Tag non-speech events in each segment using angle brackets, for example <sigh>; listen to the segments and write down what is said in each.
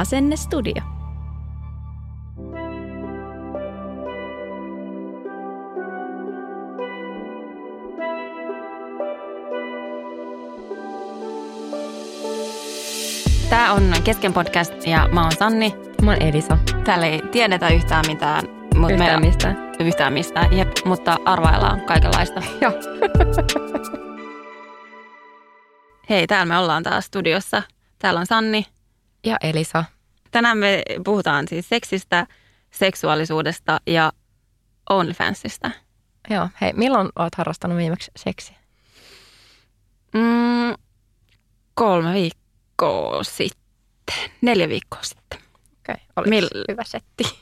Asennestudio. Tämä on Kesken podcast ja mä oon Sanni. Mä oon Elisa. Täällä ei tiedetä yhtään mitään. Mutta Yhtään mistään. Yhtään mistään, jep, mutta arvaillaan kaikenlaista. <laughs> Joo. Hei, täällä me ollaan taas studiossa. Täällä on Sanni. Ja Elisa. Tänään me puhutaan siis seksistä, seksuaalisuudesta ja OnlyFansista. Joo. Hei, milloin oot harrastanut viimeksi seksiä? Mm, kolme viikkoa sitten, neljä viikkoa sitten. Okei. Okay. Oliko Mill- hyvä setti? <laughs>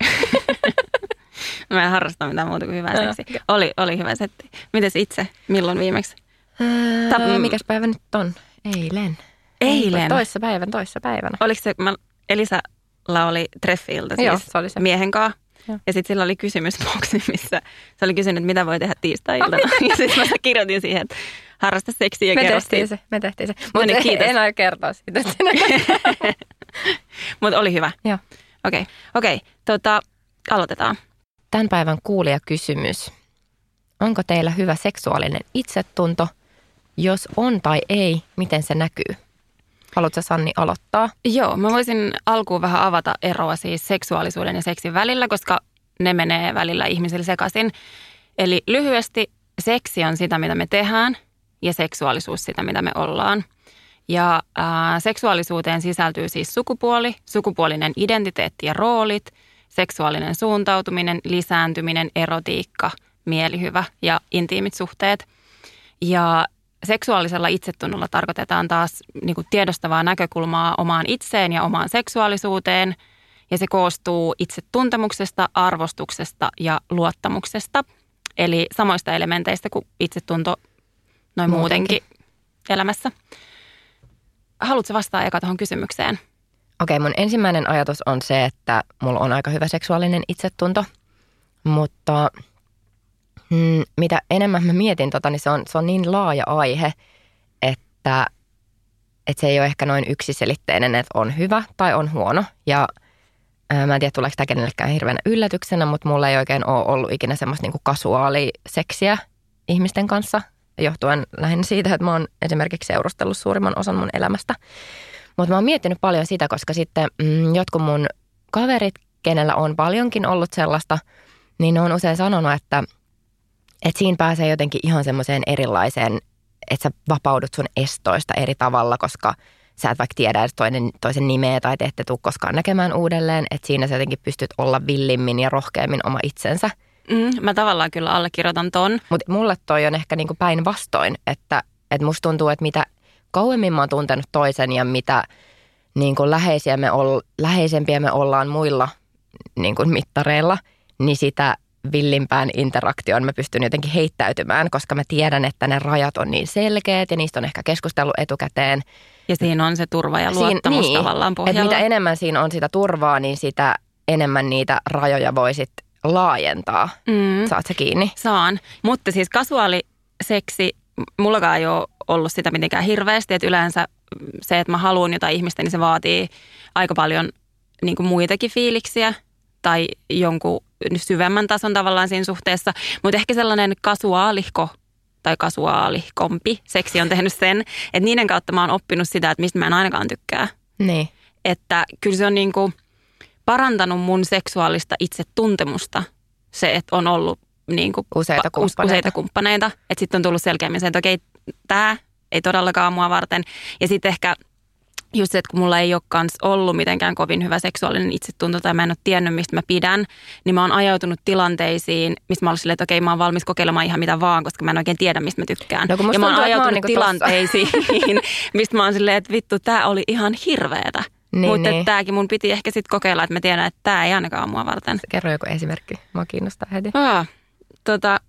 Mä en harrasta mitään muuta kuin hyvää Joo, seksiä. Oli, oli hyvä setti. Mites itse? Milloin viimeksi? Öö, Ta- mikäs päivä nyt on? Eilen. Eilen. Toissa päivän, toissa päivänä. Oliko se, mä, Elisalla oli treffiilta siis Joo, se oli se. miehen kanssa. Joo. Ja sitten sillä oli kysymysboksi, missä se oli kysynyt, mitä voi tehdä tiistai-iltana. <laughs> ja sitten mä kirjoitin siihen, että harrasta seksiä ja Me kerro tehtiin se, me tehtiin se. No Mutta niin, kiitos. en aio kertoa siitä. <laughs> Mutta oli hyvä. Joo. Okei, okay. okei. Okay. Tota, aloitetaan. Tämän päivän kuulijakysymys. Onko teillä hyvä seksuaalinen itsetunto? Jos on tai ei, miten se näkyy? Haluatko Sanni aloittaa? Joo, mä voisin alkuun vähän avata eroa siis seksuaalisuuden ja seksin välillä, koska ne menee välillä ihmisillä sekaisin. Eli lyhyesti seksi on sitä, mitä me tehdään ja seksuaalisuus sitä, mitä me ollaan. Ja ää, seksuaalisuuteen sisältyy siis sukupuoli, sukupuolinen identiteetti ja roolit, seksuaalinen suuntautuminen, lisääntyminen, erotiikka, mielihyvä ja intiimit suhteet. Ja seksuaalisella itsetunnolla tarkoitetaan taas niin kuin tiedostavaa näkökulmaa omaan itseen ja omaan seksuaalisuuteen. Ja se koostuu itsetuntemuksesta, arvostuksesta ja luottamuksesta. Eli samoista elementeistä kuin itsetunto noin muutenkin, Muutenkin. elämässä. Haluatko vastaa eka tuohon kysymykseen? Okei, mun ensimmäinen ajatus on se, että mulla on aika hyvä seksuaalinen itsetunto, mutta mm, mitä enemmän mä mietin tota, niin se on, se on niin laaja aihe, että, että se ei ole ehkä noin yksiselitteinen, että on hyvä tai on huono. Ja ää, mä en tiedä, tuleeko tämä kenellekään hirveänä yllätyksenä, mutta mulla ei oikein ole ollut ikinä semmoista niinku kasuaaliseksiä ihmisten kanssa, johtuen lähinnä siitä, että mä oon esimerkiksi seurustellut suurimman osan mun elämästä. Mutta mä oon miettinyt paljon sitä, koska sitten mm, jotkut mun kaverit, kenellä on paljonkin ollut sellaista, niin ne on usein sanonut, että, että siinä pääsee jotenkin ihan semmoiseen erilaiseen, että sä vapaudut sun estoista eri tavalla, koska sä et vaikka tiedä edes toinen, toisen nimeä tai te ette tule koskaan näkemään uudelleen, että siinä sä jotenkin pystyt olla villimmin ja rohkeammin oma itsensä. Mm, mä tavallaan kyllä allekirjoitan ton. Mutta mulle toi on ehkä niinku päinvastoin, että, että musta tuntuu, että mitä kauemmin mä oon tuntenut toisen ja mitä niin kuin läheisiä me ol, läheisempiä me ollaan muilla niin kuin mittareilla, niin sitä villimpään interaktioon mä pystyn jotenkin heittäytymään, koska mä tiedän, että ne rajat on niin selkeät ja niistä on ehkä keskustellut etukäteen. Ja siinä on se turva ja Siin- luottamus niin, tavallaan että pohjalla. mitä enemmän siinä on sitä turvaa, niin sitä enemmän niitä rajoja voisit laajentaa. mm. Saat sä kiinni? Saan. Mutta siis kasuaaliseksi, mullakaan ei ole ollut sitä mitenkään hirveästi. Että yleensä se, että mä haluan jotain ihmistä, niin se vaatii aika paljon niin kuin muitakin fiiliksiä tai jonkun syvemmän tason tavallaan siinä suhteessa. Mutta ehkä sellainen kasuaalihko tai kasuaalikompi seksi on tehnyt sen, että niiden kautta mä oon oppinut sitä, että mistä mä en ainakaan tykkää. Niin. Että kyllä se on niin kuin parantanut mun seksuaalista itsetuntemusta se, että on ollut niin kuin Useita pa- kumppaneita. useita kumppaneita. Että sitten on tullut selkeämmin se, että okei, tämä ei todellakaan mua varten. Ja sitten ehkä just se, että kun mulla ei ole kans ollut mitenkään kovin hyvä seksuaalinen itsetunto tai mä en ole tiennyt, mistä mä pidän, niin mä oon ajautunut tilanteisiin, missä mä oon silleen, että okei, mä oon valmis kokeilemaan ihan mitä vaan, koska mä en oikein tiedä, mistä mä tykkään. No kun ja mä oon tuntuu, että mä oon ajautunut niinku tilanteisiin, <laughs> mistä mä oon silleen, että vittu, tää oli ihan hirveetä. Niin, Mutta niin. tämäkin mun piti ehkä sitten kokeilla, että mä tiedän, että tämä ei ainakaan ole mua varten. Kerro joku esimerkki. Mua kiinnostaa heti. Aa, tota,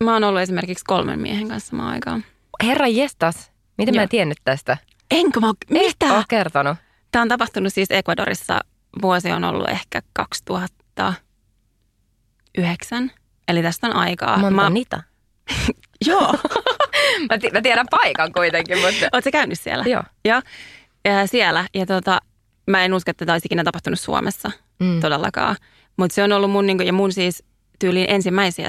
mä oon ollut esimerkiksi kolmen miehen kanssa samaan aikaan. Herra jestas, miten mä Joo. en tiennyt tästä? Enkö mä, oo- Et mitä? oo kertonut. Tämä on tapahtunut siis Ecuadorissa, vuosi on ollut ehkä 2009, eli tästä on aikaa. Monta mä, niitä? <laughs> joo, <laughs> Mä, ti- mä tiedän paikan kuitenkin, mutta... ootko käynyt siellä? Joo. Joo, ja siellä. Ja tota, mä en usko, että tämä olisi ikinä tapahtunut Suomessa Mm. todellakaan. Mutta se on ollut mun, niinku, ja mun siis tyyliin ensimmäisiä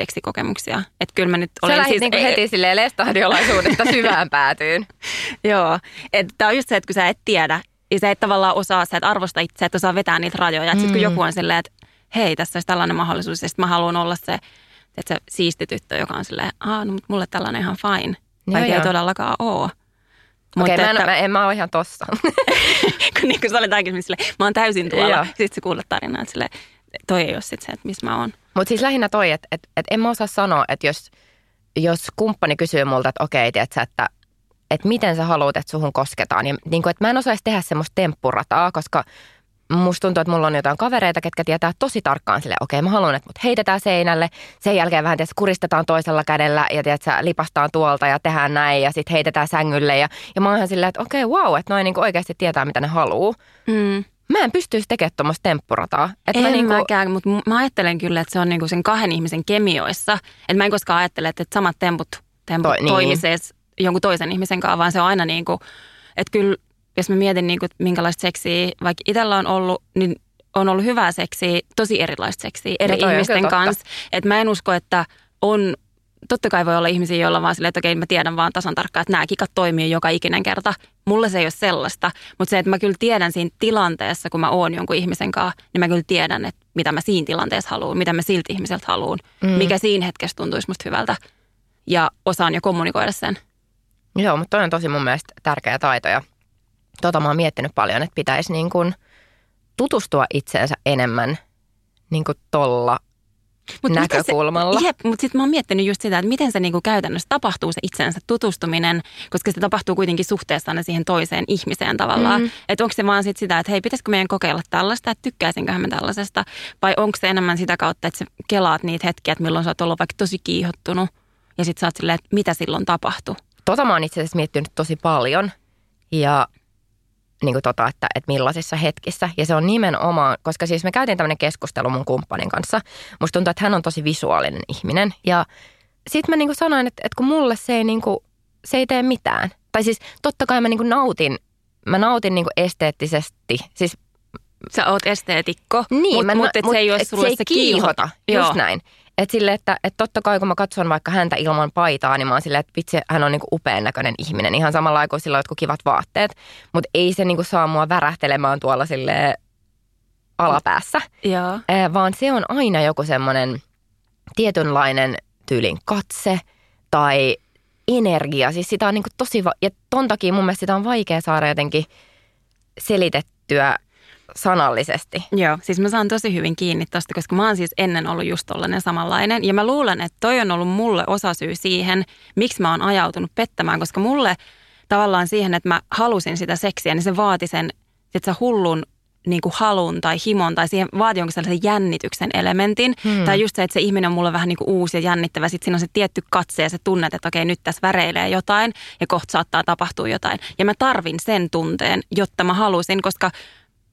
seksikokemuksia. Että kyllä mä nyt Sä olen lähdit siis... niinku heti silleen lestadiolaisuudesta <laughs> syvään päätyyn. Joo, että tämä on just se, että kun sä et tiedä, ja sä et tavallaan osaa, sä et arvosta itse, et osaa vetää niitä rajoja. Että sit kun Mm. joku on silleen, että hei, tässä olisi tällainen mahdollisuus, ja sit mä haluan olla se, että se siisti tyttö, joka on silleen, aa, no, mut mulle tällainen ihan fine. Vaikka ei todellakaan ole. Okei, mä, en- että, mä, en mä ole ihan tossa. <laughs> kun niin kuin sä olet aikaisemmin silleen, mä oon täysin tuolla, Joo. sitten sä kuulet tarinaa, että silleen, toi ei ole sit se, että missä mä oon. Mutta siis lähinnä toi, että et, et en mä osaa sanoa, että jos, jos kumppani kysyy multa, että okei, tiedätkö, että että miten sä haluat, että suhun kosketaan. Ja niin kuin, että mä en osaisi tehdä semmoista temppurataa, koska musta tuntuu, että mulla on jotain kavereita, ketkä tietää tosi tarkkaan sille, okei, mä haluan, että mut heitetään seinälle. Sen jälkeen vähän tietysti kuristetaan toisella kädellä ja tiedätkö, lipastaan tuolta ja tehdään näin ja sitten heitetään sängylle. Ja, ja mä oon ihan silleen, että okei, wow, että noin niin oikeasti tietää, mitä ne haluaa. Mm. Mä en pystyisi tekemään tuommoista temppurataa. Että En mä niinku, mäkään, mutta mä ajattelen kyllä, että se on niinku sen kahden ihmisen kemioissa. Että mä en koskaan ajattele, että samat temput, temput Toi- Toi, niin. jonkun toisen ihmisen kanssa, vaan se on aina niin kuin, että kyllä jos mä mietin niin kuin, minkälaista seksiä vaikka itsellä on ollut, niin on ollut hyvää seksiä, tosi erilaista seksiä eri No ihmisten kanssa. Että mä en usko, että on, totta kai voi olla ihmisiä, joilla on vaan silleen, että okei, mä tiedän vaan tasan tarkkaan, että nämä kikat toimii joka ikinen kerta. Mulla se ei ole sellaista, mutta se, että mä kyllä tiedän siinä tilanteessa, kun mä oon jonkun ihmisen kanssa, niin mä kyllä tiedän, että mitä mä siinä tilanteessa haluan, mitä mä siltä ihmiseltä haluan, mm. mikä siinä hetkessä tuntuisi musta hyvältä. Ja osaan jo kommunikoida sen. Joo, mutta toi on tosi mun mielestä tärkeä taito ja tota mä oon miettinyt paljon, että pitäisi niin kuin tutustua itseensä enemmän niin kuin tolla Mut näkökulmalla. Se, jep, mutta sitten mä oon miettinyt just sitä, että miten se niinku käytännössä tapahtuu se itsensä tutustuminen, koska se tapahtuu kuitenkin suhteessa aina siihen toiseen ihmiseen tavallaan. Mm. Että onko se vaan sit sitä, että hei, pitäisikö meidän kokeilla tällaista, että tykkäisinköhän mä tällaisesta, vai onko se enemmän sitä kautta, että sä kelaat niitä hetkiä, että milloin sä oot ollut vaikka tosi kiihottunut, ja sitten sä oot silleen, että mitä silloin tapahtui. Tota mä oon itse asiassa miettinyt tosi paljon ja niin kuin tota, että, että millaisissa hetkissä. Ja se on nimenomaan, koska siis me käytiin tämmöinen keskustelu mun kumppanin kanssa. Musta tuntuu, että hän on tosi visuaalinen ihminen. Ja sitten mä niin kuin sanoin, että, että kun mulle se ei, niin kuin, se ei tee mitään. Tai siis totta kai mä niin kuin nautin, mä nautin niin kuin esteettisesti. Siis Sä oot esteetikko, niin, mutta mut, mut se ei ole sulle se, ei kiihota. Joo. Just näin. Että sille, että, että totta kai kun mä katson vaikka häntä ilman paitaa, niin mä oon silleen, että vitsi, hän on niinku upean näköinen ihminen. Ihan samalla kuin sillä on jotkut kivat vaatteet. Mutta ei se niinku saa mua värähtelemään tuolla sille alapäässä. Joo. Ää, vaan se on aina joku semmoinen tietynlainen tyylin katse tai energia. Siis sitä on niinku tosi, va- ja ton takia mun mielestä sitä on vaikea saada jotenkin selitettyä sanallisesti. Joo, siis mä saan tosi hyvin kiinni tosta, koska mä oon siis ennen ollut just tollainen samanlainen. Ja mä luulen, että toi on ollut mulle osasyy siihen, miksi mä oon ajautunut pettämään, koska mulle tavallaan siihen, että mä halusin sitä seksiä, niin se vaati sen, että sä hullun niin kuin halun tai himon tai siihen vaati jonkin sellaisen jännityksen elementin. Hmm. Tai just se, että se ihminen on mulle vähän niin kuin uusi ja jännittävä. Sitten siinä on se tietty katse ja sä tunnet, että okei nyt tässä väreilee jotain ja kohta saattaa tapahtua jotain. Ja mä tarvin sen tunteen, jotta mä halusin, koska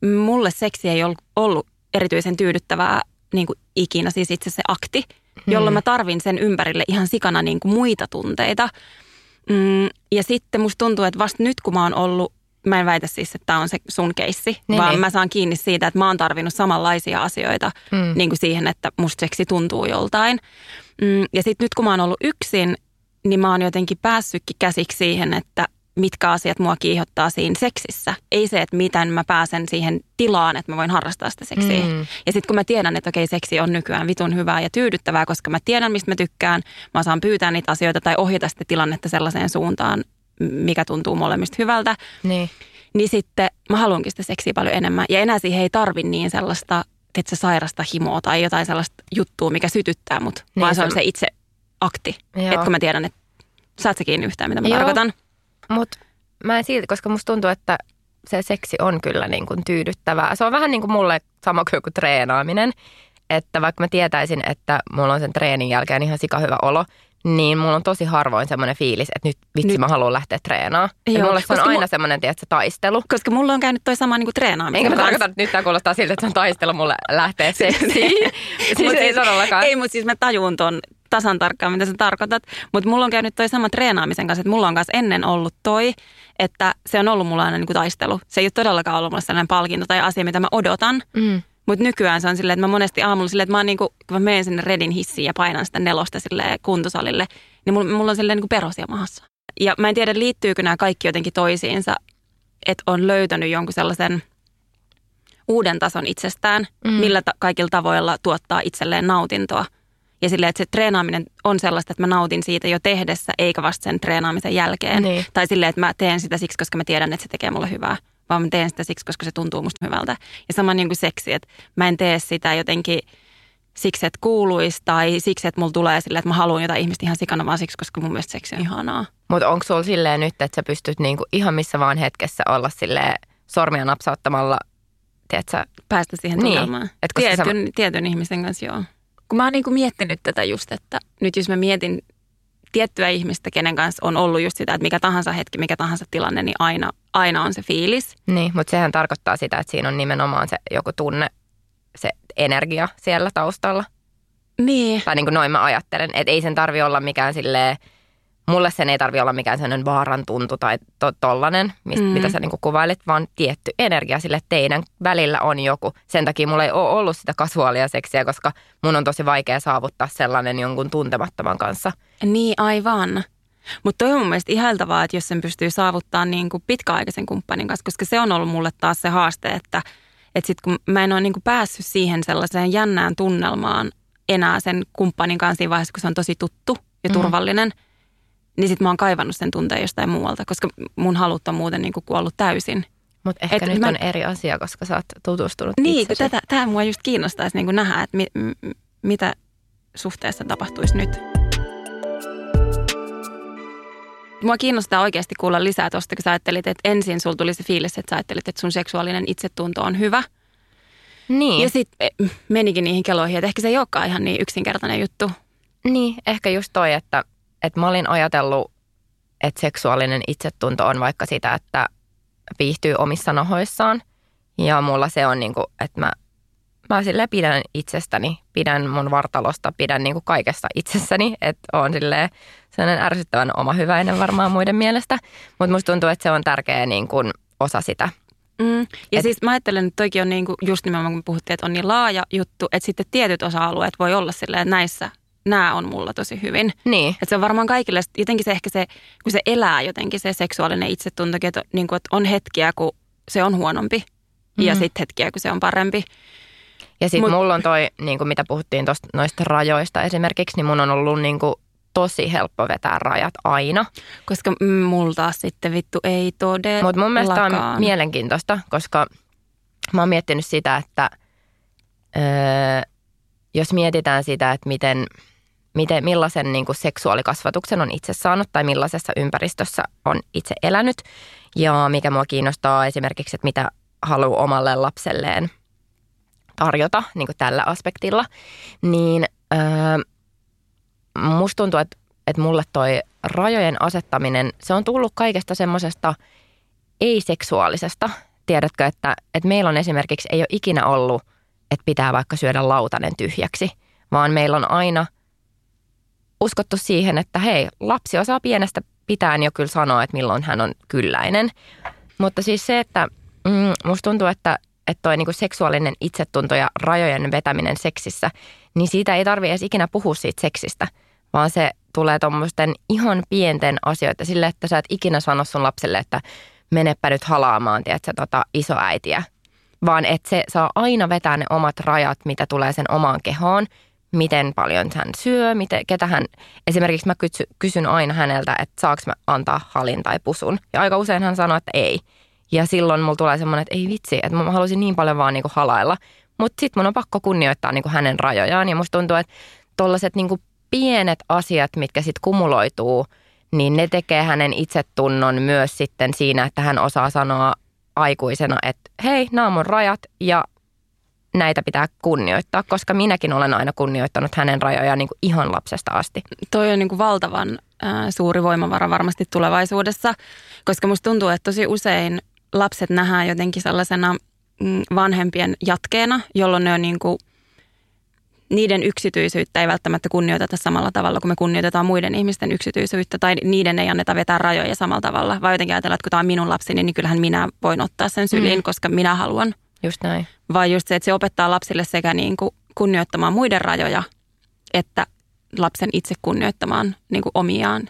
mulle seksi ei ollut, erityisen tyydyttävää niin kuin ikinä, siis itse se akti, jolloin mä tarvin sen ympärille ihan sikana niin kuin muita tunteita. Mm, ja sitten musta tuntuu, että vasta nyt kun mä oon ollut mä en väitä siis, että tämä on se sun keissi, Niin, vaan niin. mä saan kiinni siitä, että mä oon tarvinnut samanlaisia asioita Mm. niin kuin siihen, että musta seksi tuntuu joltain. Mm, ja sitten nyt kun mä oon ollut yksin, niin mä oon jotenkin päässytkin käsiksi siihen, että mitkä asiat mua kiihottaa siinä seksissä. Ei se, että miten mä pääsen siihen tilaan, että mä voin harrastaa sitä seksiä. Mm. Ja sitten kun mä tiedän, että okei, seksi on nykyään vitun hyvää ja tyydyttävää, koska mä tiedän, mistä mä tykkään, mä saan pyytää niitä asioita tai ohjata sitä tilannetta sellaiseen suuntaan, mikä tuntuu molemmista hyvältä, Niin. niin sitten mä haluankin sitä seksiä paljon enemmän. Ja enää siihen ei tarvi niin sellaista, että se sairasta himoa tai jotain sellaista juttua, mikä sytyttää mut, Niin, vaan se on se- se itse akti. Että kun mä tiedän, että saat sä kiinni yhtään, mitä mä Joo. tarkoitan. Mutta mä en silti, koska musta tuntuu, että se seksi on kyllä niin kuin tyydyttävää. Se on vähän niin kuin mulle sama kuin joku treenaaminen. Että vaikka mä tietäisin, että mulla on sen treenin jälkeen ihan sika hyvä olo, niin mulla on tosi harvoin semmoinen fiilis, että nyt vitsi Nyt- mä haluan lähteä treenaamaan. Joo, mulle se on aina mu- semmoinen, tiedätkö, taistelu. Koska mulla on käynyt toi sama niin kuin treenaaminen. Enkä mä tarkoita, että nyt tämä kuulostaa siltä, että se on taistelu mulle lähteä <laughs> seksiin. siis Mut ei todellakaan. Ei, mutta siis mä tajuun ton tasan tarkkaan, mitä sä tarkoitat. Mutta mulla on käynyt toi sama treenaamisen kanssa, että mulla on kanssa ennen ollut toi, että se on ollut mulla aina niin kuin taistelu. Se ei ole todellakaan ollut mulla sellainen palkinto tai asia, mitä mä odotan. Mm. Mutta nykyään se on silleen, että mä monesti aamulla silleen, että mä oon niinku, kun mä menen sinne Redin hissiin ja painan sitä nelosta sille kuntosalille, niin mulla, mulla on silleen niinku perosia mahassa. Ja mä en tiedä, liittyykö nämä kaikki jotenkin toisiinsa, että on löytänyt jonkun sellaisen uuden tason itsestään, mm. millä ta- kaikilla tavoilla tuottaa itselleen nautintoa. Ja silleen, että se treenaaminen on sellaista, että mä nautin siitä jo tehdessä, eikä vasta sen treenaamisen jälkeen. Niin. Tai silleen, että mä teen sitä siksi, koska mä tiedän, että se tekee mulle hyvää. Vaan mä teen sitä siksi, koska se tuntuu musta hyvältä. Ja sama niin kuin seksi, että mä en tee sitä jotenkin siksi, että kuuluisi tai siksi, että mulla tulee silleen, että mä haluan jotain ihmistä ihan sikana, vaan siksi, koska mun mielestä seksi on ihanaa. Mutta onko sulla silleen nyt, että sä pystyt niinku ihan missä vaan hetkessä olla silleen sormia napsauttamalla, tiedätkö, Päästä siihen Niin. tunnelmaan. Tietyn, sä... tietyn ihmisen kanssa, joo. Kun mä oon niinku miettinyt tätä just, että nyt jos mä mietin tiettyä ihmistä, kenen kanssa on ollut just sitä, että mikä tahansa hetki, mikä tahansa tilanne, niin aina, aina on se fiilis. Niin, mutta sehän tarkoittaa sitä, että siinä on nimenomaan se joku tunne, se energia siellä taustalla. Niin. Tai niin kuin noin mä ajattelen, että ei sen tarvi olla mikään silleen, mulle sen ei tarvi olla mikään sellainen vaaran tuntu tai to, tollanen, mistä, mm. Mitä sä niin kuin kuvailit, vaan tietty energia sille, että teidän välillä on joku. Sen takia mulla ei ole ollut sitä kasuaalia seksiä, koska mun on tosi vaikea saavuttaa sellainen jonkun tuntemattoman kanssa. Niin, aivan. Mutta toi on mun mielestä ihailtavaa, että jos sen pystyy saavuttaa niin kuin pitkäaikaisen kumppanin kanssa, koska se on ollut mulle taas se haaste, että, että sit kun mä en ole niin kuin päässyt siihen sellaiseen jännään tunnelmaan enää sen kumppanin kanssa siinä vaiheessa, kun se on tosi tuttu ja Mm. turvallinen, niin sit mä oon kaivannut sen tunteen jostain muualta, koska mun halut on muuten niin kuin kuollut täysin. Mutta ehkä Et nyt mä- on eri asia, koska sä oot tutustunut Niin, kun tätä, tämä mua just kiinnostaisi niin kuin nähdä, että mi, m, mitä suhteessa tapahtuisi nyt. Mua kiinnostaa oikeasti kuulla lisää tuosta, kun sä ajattelit, että ensin sulla tuli se fiilis, että sä ajattelit, että sun seksuaalinen itsetunto on hyvä. Niin. Ja sitten menikin niihin keloihin, että ehkä se ei olekaan ihan niin yksinkertainen juttu. Niin, ehkä just toi, että, että mä olin ajatellut, että seksuaalinen itsetunto on vaikka sitä, että viihtyy omissa nahoissaan. Ja mulla se on niin kuin, että mä, mä silleen pidän itsestäni, pidän mun vartalosta, pidän niin kuin kaikesta itsessäni. Että on silleen sellainen ärsyttävän oma hyväinen varmaan muiden mielestä. Mutta musta tuntuu, että se on tärkeä niin kuin osa sitä. Mm. Ja Et- Et, siis mä ajattelen, että toikin on niinku, just nimenomaan, kun puhuttiin, että on niin laaja juttu, että sitten tietyt osa-alueet voi olla silleen, että näissä, nämä on mulla tosi hyvin. Niin, Että se on varmaan kaikille, jotenkin se ehkä se, kun se elää jotenkin se seksuaalinen itsetuntokin, että, niin kuin, että on hetkiä, kun se on huonompi ja Mhm. sitten hetkiä, kun se on parempi. Ja sitten Mut- mulla on toi, niin kuin mitä puhuttiin tosta, noista rajoista esimerkiksi, niin mun on ollut niin kuin tosi helppo vetää rajat aina. Koska mm, mulla taas sitten vittu ei todellakaan. Mutta mun mielestä on mielenkiintoista, koska mä oon miettinyt sitä, että öö, jos mietitään sitä, että miten, miten, millaisen niin kuin seksuaalikasvatuksen on itse saanut tai millaisessa ympäristössä on itse elänyt ja mikä mua kiinnostaa esimerkiksi, että mitä haluaa omalle lapselleen tarjota niin kuin tällä aspektilla, niin öö, musta tuntuu, että, että mulle toi rajojen asettaminen, se on tullut kaikesta semmoisesta ei-seksuaalisesta. Tiedätkö, että, että meillä on esimerkiksi, ei ole ikinä ollut, että pitää vaikka syödä lautanen tyhjäksi, vaan meillä on aina uskottu siihen, että hei, lapsi osaa pienestä pitäen jo kyllä sanoa, että milloin hän on kylläinen. Mutta siis se, että mm, musta tuntuu, että, että toi niinku seksuaalinen itsetunto ja rajojen vetäminen seksissä, niin siitä ei tarvitse edes ikinä puhua siitä seksistä, vaan se tulee tuommoisten ihan pienten asioita sille, että sä et ikinä sano sun lapselle, että menepä nyt halaamaan, tiedätkö, tota isoäitiä. Vaan että se saa aina vetää ne omat rajat, mitä tulee sen omaan kehoon, miten paljon hän syö, miten, ketä hän, esimerkiksi mä kysy, kysyn aina häneltä, että saaks mä antaa halin tai pusun. Ja aika usein hän sanoo, että ei. Ja silloin mulla tulee semmoinen, että ei vitsi, että mä haluaisin niin paljon vaan niinku halailla. Mutta sitten mun on pakko kunnioittaa niinku hänen rajojaan ja musta tuntuu, että tollaset niinku pienet asiat, mitkä sitten kumuloituu, niin ne tekee hänen itsetunnon myös sitten siinä, että hän osaa sanoa aikuisena, että hei, nämä on mun rajat ja näitä pitää kunnioittaa, koska minäkin olen aina kunnioittanut hänen rajojaan niin kuin ihan lapsesta asti. Toi on niin kuin valtavan äh, suuri voimavara varmasti tulevaisuudessa, koska musta tuntuu, että tosi usein lapset nähdään jotenkin sellaisena mm, vanhempien jatkeena, jolloin ne on niin kuin niiden yksityisyyttä ei välttämättä kunnioiteta samalla tavalla kuin me kunnioitetaan muiden ihmisten yksityisyyttä tai niiden ei anneta vetää rajoja samalla tavalla. Vai jotenkin ajatellaan, että kun tämä on minun lapseni, niin kyllähän minä voin ottaa sen syliin, mm. koska minä haluan. Just näin. Vai just se, että se opettaa lapsille sekä niin kuin kunnioittamaan muiden rajoja, että lapsen itse kunnioittamaan niin kuin omiaan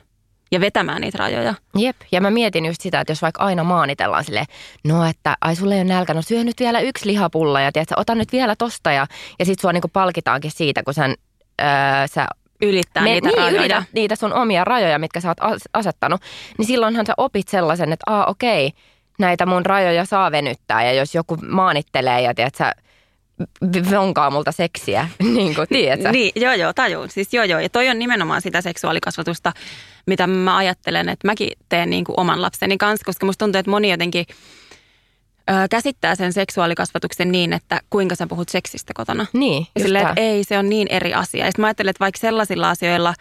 ja vetämään niitä rajoja. Jep, ja mä mietin just sitä, että jos vaikka aina maanitellaan sille, no että ai sulle ei ole nälkä, no syö nyt vielä yksi lihapulla ja tiedätkö, ota nyt vielä tosta ja, ja sit sua niinku palkitaankin siitä, kun sen, öö, sä ylittää me, niitä niin, rajoja. Ylitä niitä sun omia rajoja, mitkä sä oot asettanut. Niin silloinhan sä opit sellaisen, että aa okei, näitä mun rajoja saa venyttää ja jos joku maanittelee ja tiedät sä, vonkaa multa seksiä, <laughs> niin kuin tiedätkö? niin, joo joo, tajuun. Siis joo joo, ja toi on nimenomaan sitä seksuaalikasvatusta, mitä mä ajattelen, että mäkin teen niin kuin oman lapseni kanssa, koska musta tuntuu, että moni jotenkin ö, käsittää sen seksuaalikasvatuksen niin, että kuinka sä puhut seksistä kotona. Niin, ja silleen, että ei, se on niin eri asia. Ja mä ajattelen, että vaikka sellaisilla asioilla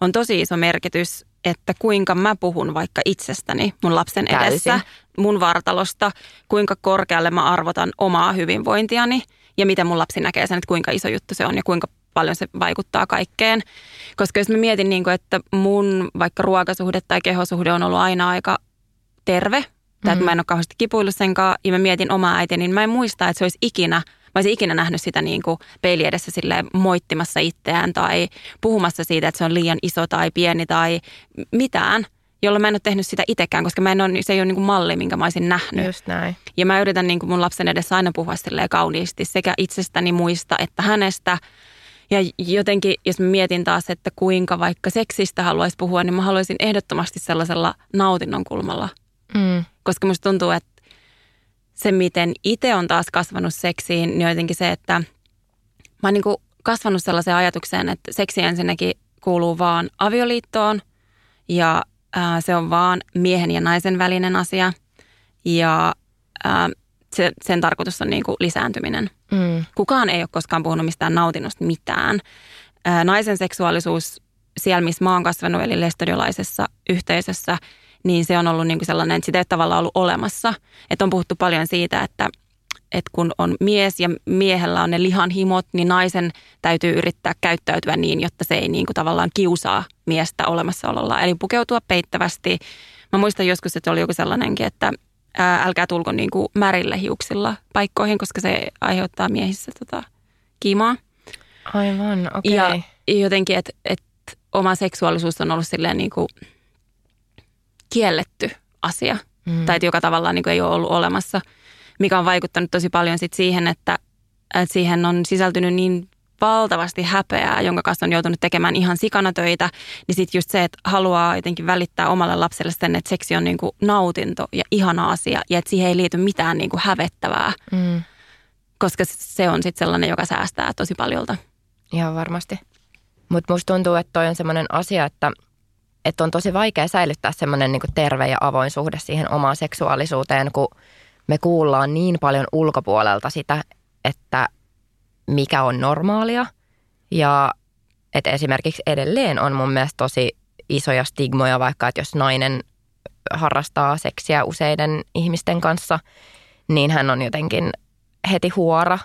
on tosi iso merkitys, että kuinka mä puhun vaikka itsestäni mun lapsen edessä, Täysin. mun vartalosta, kuinka korkealle mä arvotan omaa hyvinvointiani ja miten mun lapsi näkee sen, että kuinka iso juttu se on ja kuinka paljon se vaikuttaa kaikkeen. Koska jos mä mietin, niin kuin, että mun vaikka ruokasuhde tai kehosuhde on ollut aina aika terve, mm-hmm. että mä en ole kauheasti kipuillut senkaan, ja mä mietin omaa äitiä, niin mä en muista, että se olisi ikinä, olisin ikinä nähnyt sitä niin kuin peili edessä sille moittimassa itseään tai puhumassa siitä, että se on liian iso tai pieni tai mitään jolloin mä en ole tehnyt sitä itsekään, koska mä en ole, se ei ole niin kuin malli, minkä mä olisin nähnyt. Just näin. Ja mä yritän niin kuin mun lapsen edessä aina puhua kauniisti sekä itsestäni muista että hänestä – ja jotenkin, jos mä mietin taas, että kuinka vaikka seksistä haluaisi puhua, niin mä haluaisin ehdottomasti sellaisella nautinnon kulmalla. Mm. Koska musta tuntuu, että se, miten itse on taas kasvanut seksiin, niin jotenkin se, että mä oon niin kasvanut sellaiseen ajatukseen, että seksi ensinnäkin kuuluu vaan avioliittoon ja ää, se on vaan miehen ja naisen välinen asia. Ja ää, se, sen tarkoitus on niin kuin lisääntyminen. Mm. Kukaan ei ole koskaan puhunut mistään nautinnosta mitään. Ää, naisen seksuaalisuus siellä, missä mä oon kasvanut, eli lestodiolaisessa yhteisössä, niin se on ollut niin kuin sellainen, että sitä ei tavallaan ollut olemassa. Että on puhuttu paljon siitä, että, että kun on mies ja miehellä on ne lihanhimot, niin naisen täytyy yrittää käyttäytyä niin, jotta se ei niin kuin tavallaan kiusaa miestä olemassaololla. Eli pukeutua peittävästi. Mä muistan joskus, että oli joku sellainenkin, että ää, älkää tulko niin kuin märillä hiuksilla paikkoihin, koska se aiheuttaa miehissä tota, kiimaa. Aivan, okei. Okay. Ja jotenkin, että et oma seksuaalisuus on ollut silleen niin kuin kielletty asia. Mm. Tai että joka tavallaan niin kuin ei ole ollut olemassa, mikä on vaikuttanut tosi paljon sit siihen, että, että siihen on sisältynyt niin valtavasti häpeää, jonka kanssa on joutunut tekemään ihan sikana töitä, niin sitten just se, että haluaa jotenkin välittää omalle lapselle sen, että seksi on niin kuin nautinto ja ihana asia ja että siihen ei liity mitään niin kuin hävettävää, mm. koska se on sitten sellainen, joka säästää tosi paljolta. Ihan varmasti. Mutta musta tuntuu, että toi on semmoinen asia, että, että on tosi vaikea säilyttää semmoinen niin terve ja avoin suhde siihen omaan seksuaalisuuteen, kun me kuullaan niin paljon ulkopuolelta sitä, että mikä on normaalia. Ja että esimerkiksi edelleen on mun mielestä tosi isoja stigmoja, vaikka että jos nainen harrastaa seksiä useiden ihmisten kanssa, niin hän on jotenkin heti huora.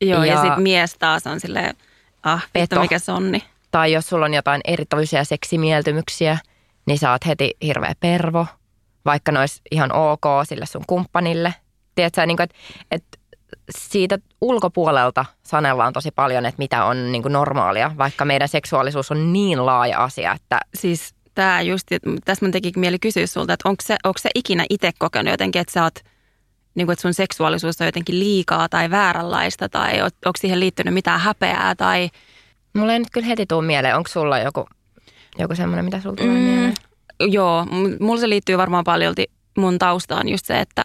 Joo, ja, ja sitten mies taas on silleen, ah, peto. mikä sonni. Tai jos sulla on jotain erityisiä seksimieltymyksiä, niin sä oot heti hirveä pervo. vaikka ne olisi ihan ok sille sun kumppanille. Tiedätkö, niin että, että siitä ulkopuolelta sanellaan tosi paljon, että mitä on niin kuin normaalia, vaikka meidän seksuaalisuus on niin laaja asia, että... Siis tämä just, tässä mun teki mieli kysyä sulta, että onko se, onko se ikinä itse kokenut jotenkin, että sä oot, niin kuin, että sun seksuaalisuus on jotenkin liikaa tai vääränlaista tai onko siihen liittynyt mitään häpeää tai... Mulla ei nyt kyllä heti tuu mieleen, onko sulla joku, joku semmoinen, mitä sulla tulee mm, mieleen? Joo, mulla se liittyy varmaan paljolti mun taustaan just se, että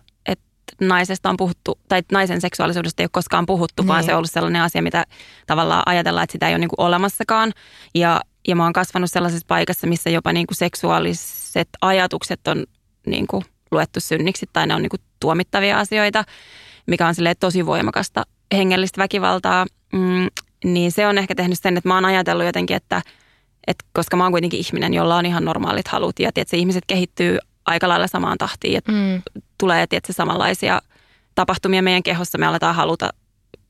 naisesta on puhuttu, tai naisen seksuaalisuudesta ei ole koskaan puhuttu, niin. vaan se on ollut sellainen asia, mitä tavallaan ajatellaan, että sitä ei ole niin kuin olemassakaan. Ja, ja mä oon kasvanut sellaisessa paikassa, missä jopa niin kuin seksuaaliset ajatukset on niin kuin luettu synniksi, tai ne on niin kuin tuomittavia asioita, mikä on tosi voimakasta hengellistä väkivaltaa. Mm, niin se on ehkä tehnyt sen, että mä oon ajatellut jotenkin, että, että koska mä oon kuitenkin ihminen, jolla on ihan normaalit halut, ja että ihmiset kehittyy aika lailla samaan tahtiin, että mm. tulee tietysti samanlaisia tapahtumia meidän kehossa, me aletaan haluta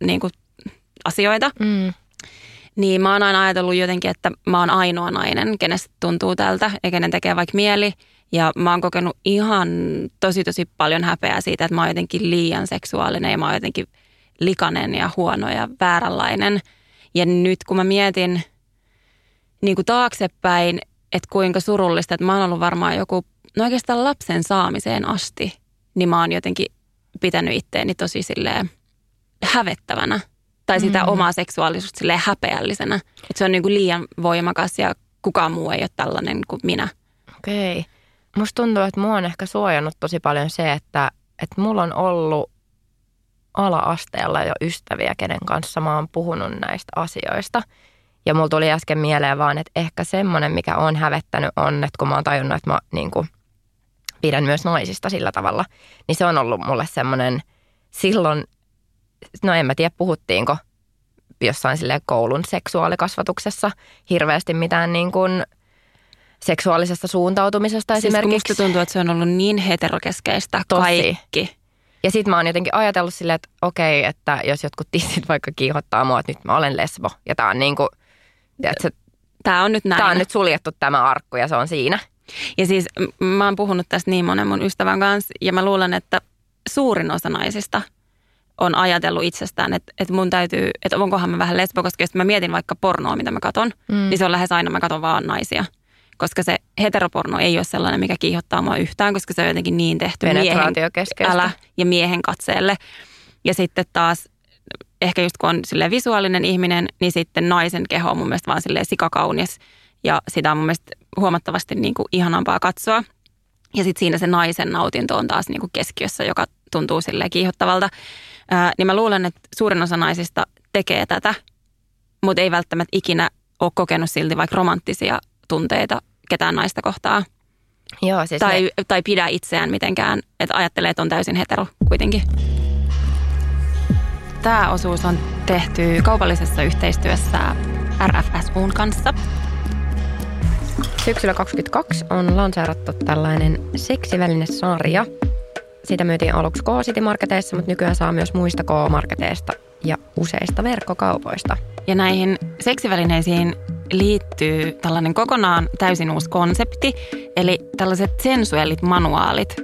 niin kuin, asioita. Mm. Niin mä oon aina ajatellut jotenkin, että mä oon ainoa nainen, kenestä tuntuu tältä ja kenen tekee vaikka mieli. Ja mä oon kokenut ihan tosi tosi paljon häpeää siitä, että mä oon jotenkin liian seksuaalinen ja mä oon jotenkin likainen ja huono ja vääränlainen. Ja nyt kun mä mietin niin kuin taaksepäin, että kuinka surullista, että mä oon ollut varmaan joku no oikeastaan lapsen saamiseen asti, niin mä oon jotenkin pitänyt itteeni tosi silleen hävettävänä. Tai sitä mm. omaa seksuaalisuutta silleen häpeällisenä. Että se on niin kuin liian voimakas ja kukaan muu ei ole tällainen kuin minä. Okei. Okay. Musta tuntuu, että mua on ehkä suojannut tosi paljon se, että, että mulla on ollut ala-asteella jo ystäviä, kenen kanssa mä oon puhunut näistä asioista. Ja mulla tuli äsken mieleen vaan, että ehkä semmoinen, mikä on hävettänyt on, että kun mä oon tajunnut, että mä niin kuin pidän myös naisista sillä tavalla, niin se on ollut mulle semmoinen silloin, no en mä tiedä puhuttiinko jossain sille koulun seksuaalikasvatuksessa hirveästi mitään niin kuin seksuaalisesta suuntautumisesta siis esimerkiksi. Musta tuntuu, että se on ollut niin heterokeskeistä Tosi. kaikki. Ja sitten mä oon jotenkin ajatellut silleen, että okei, että jos jotkut tissit vaikka kiihottaa mua, että nyt mä olen lesbo. Ja tää on niin kuin, Tämä on nyt näin. Tämä on nyt suljettu tämä arkku ja se on siinä. Ja siis mä oon puhunut tästä niin monen mun ystävän kanssa ja mä luulen, että suurin osa naisista on ajatellut itsestään, että, että mun täytyy, että onkohan mä vähän lesbo, koska jos mä mietin vaikka pornoa, mitä mä katon, mm. niin se on lähes aina mä katon vaan naisia. Koska se heteroporno ei ole sellainen, mikä kiihottaa mua yhtään, koska se on jotenkin niin tehty miehen, älä, ja miehen katseelle. Ja sitten taas ehkä just kun on visuaalinen ihminen, niin sitten naisen keho on mun mielestä vaan sikakaunis. Ja sitä on mun mielestä huomattavasti niin kuin ihanampaa katsoa. Ja sitten siinä se naisen nautinto on taas niin kuin keskiössä, joka tuntuu silleen kiihottavalta. Ää, niin mä luulen, että suurin osa naisista tekee tätä, mutta ei välttämättä ikinä ole kokenut silti vaikka romanttisia tunteita ketään naista kohtaa. Joo, siis tai, ne... tai pidä itseään mitenkään, että ajattelee, että on täysin hetero kuitenkin. Tämä osuus on tehty kaupallisessa yhteistyössä RFSUn kanssa – Syksyllä 2022 on lanseerattu tällainen seksiväline-sarja. Sitä myytiin aluksi K-City-marketeissa, mutta nykyään saa myös muista K-marketeista ja useista verkkokaupoista. Ja näihin seksivälineisiin liittyy tällainen kokonaan täysin uusi konsepti, eli tällaiset sensuellit manuaalit,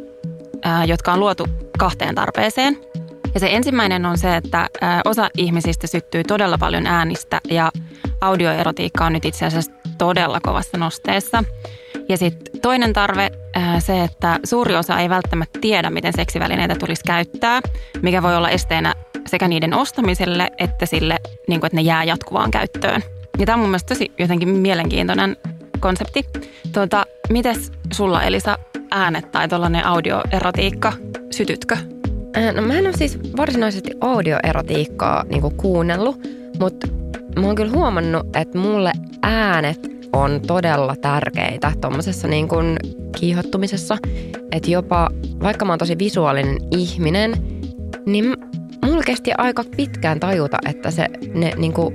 jotka on luotu kahteen tarpeeseen. Ja se ensimmäinen on se, että osa ihmisistä syttyy todella paljon äänistä ja audioerotiikka on nyt itse asiassa todella kovassa nosteessa. Ja sitten toinen tarve, se, että suuri osa ei välttämättä tiedä, miten seksivälineitä tulisi käyttää, mikä voi olla esteenä sekä niiden ostamiselle että sille, niin kuin, että ne jää jatkuvaan käyttöön. Ja tämä on mun mielestä tosi jotenkin mielenkiintoinen konsepti. Tuota, mites sulla Elisa äänet tai tuollainen audioerotiikka, sytytkö? No mä en ole siis varsinaisesti audioerotiikkaa niin kuunnellut, mutta mä oon kyllä huomannut, että mulle äänet on todella tärkeitä tuommoisessa niin kuin kiihottumisessa. Että jopa, vaikka mä oon tosi visuaalinen ihminen, niin mulla kesti aika pitkään tajuta, että se ne niin kuin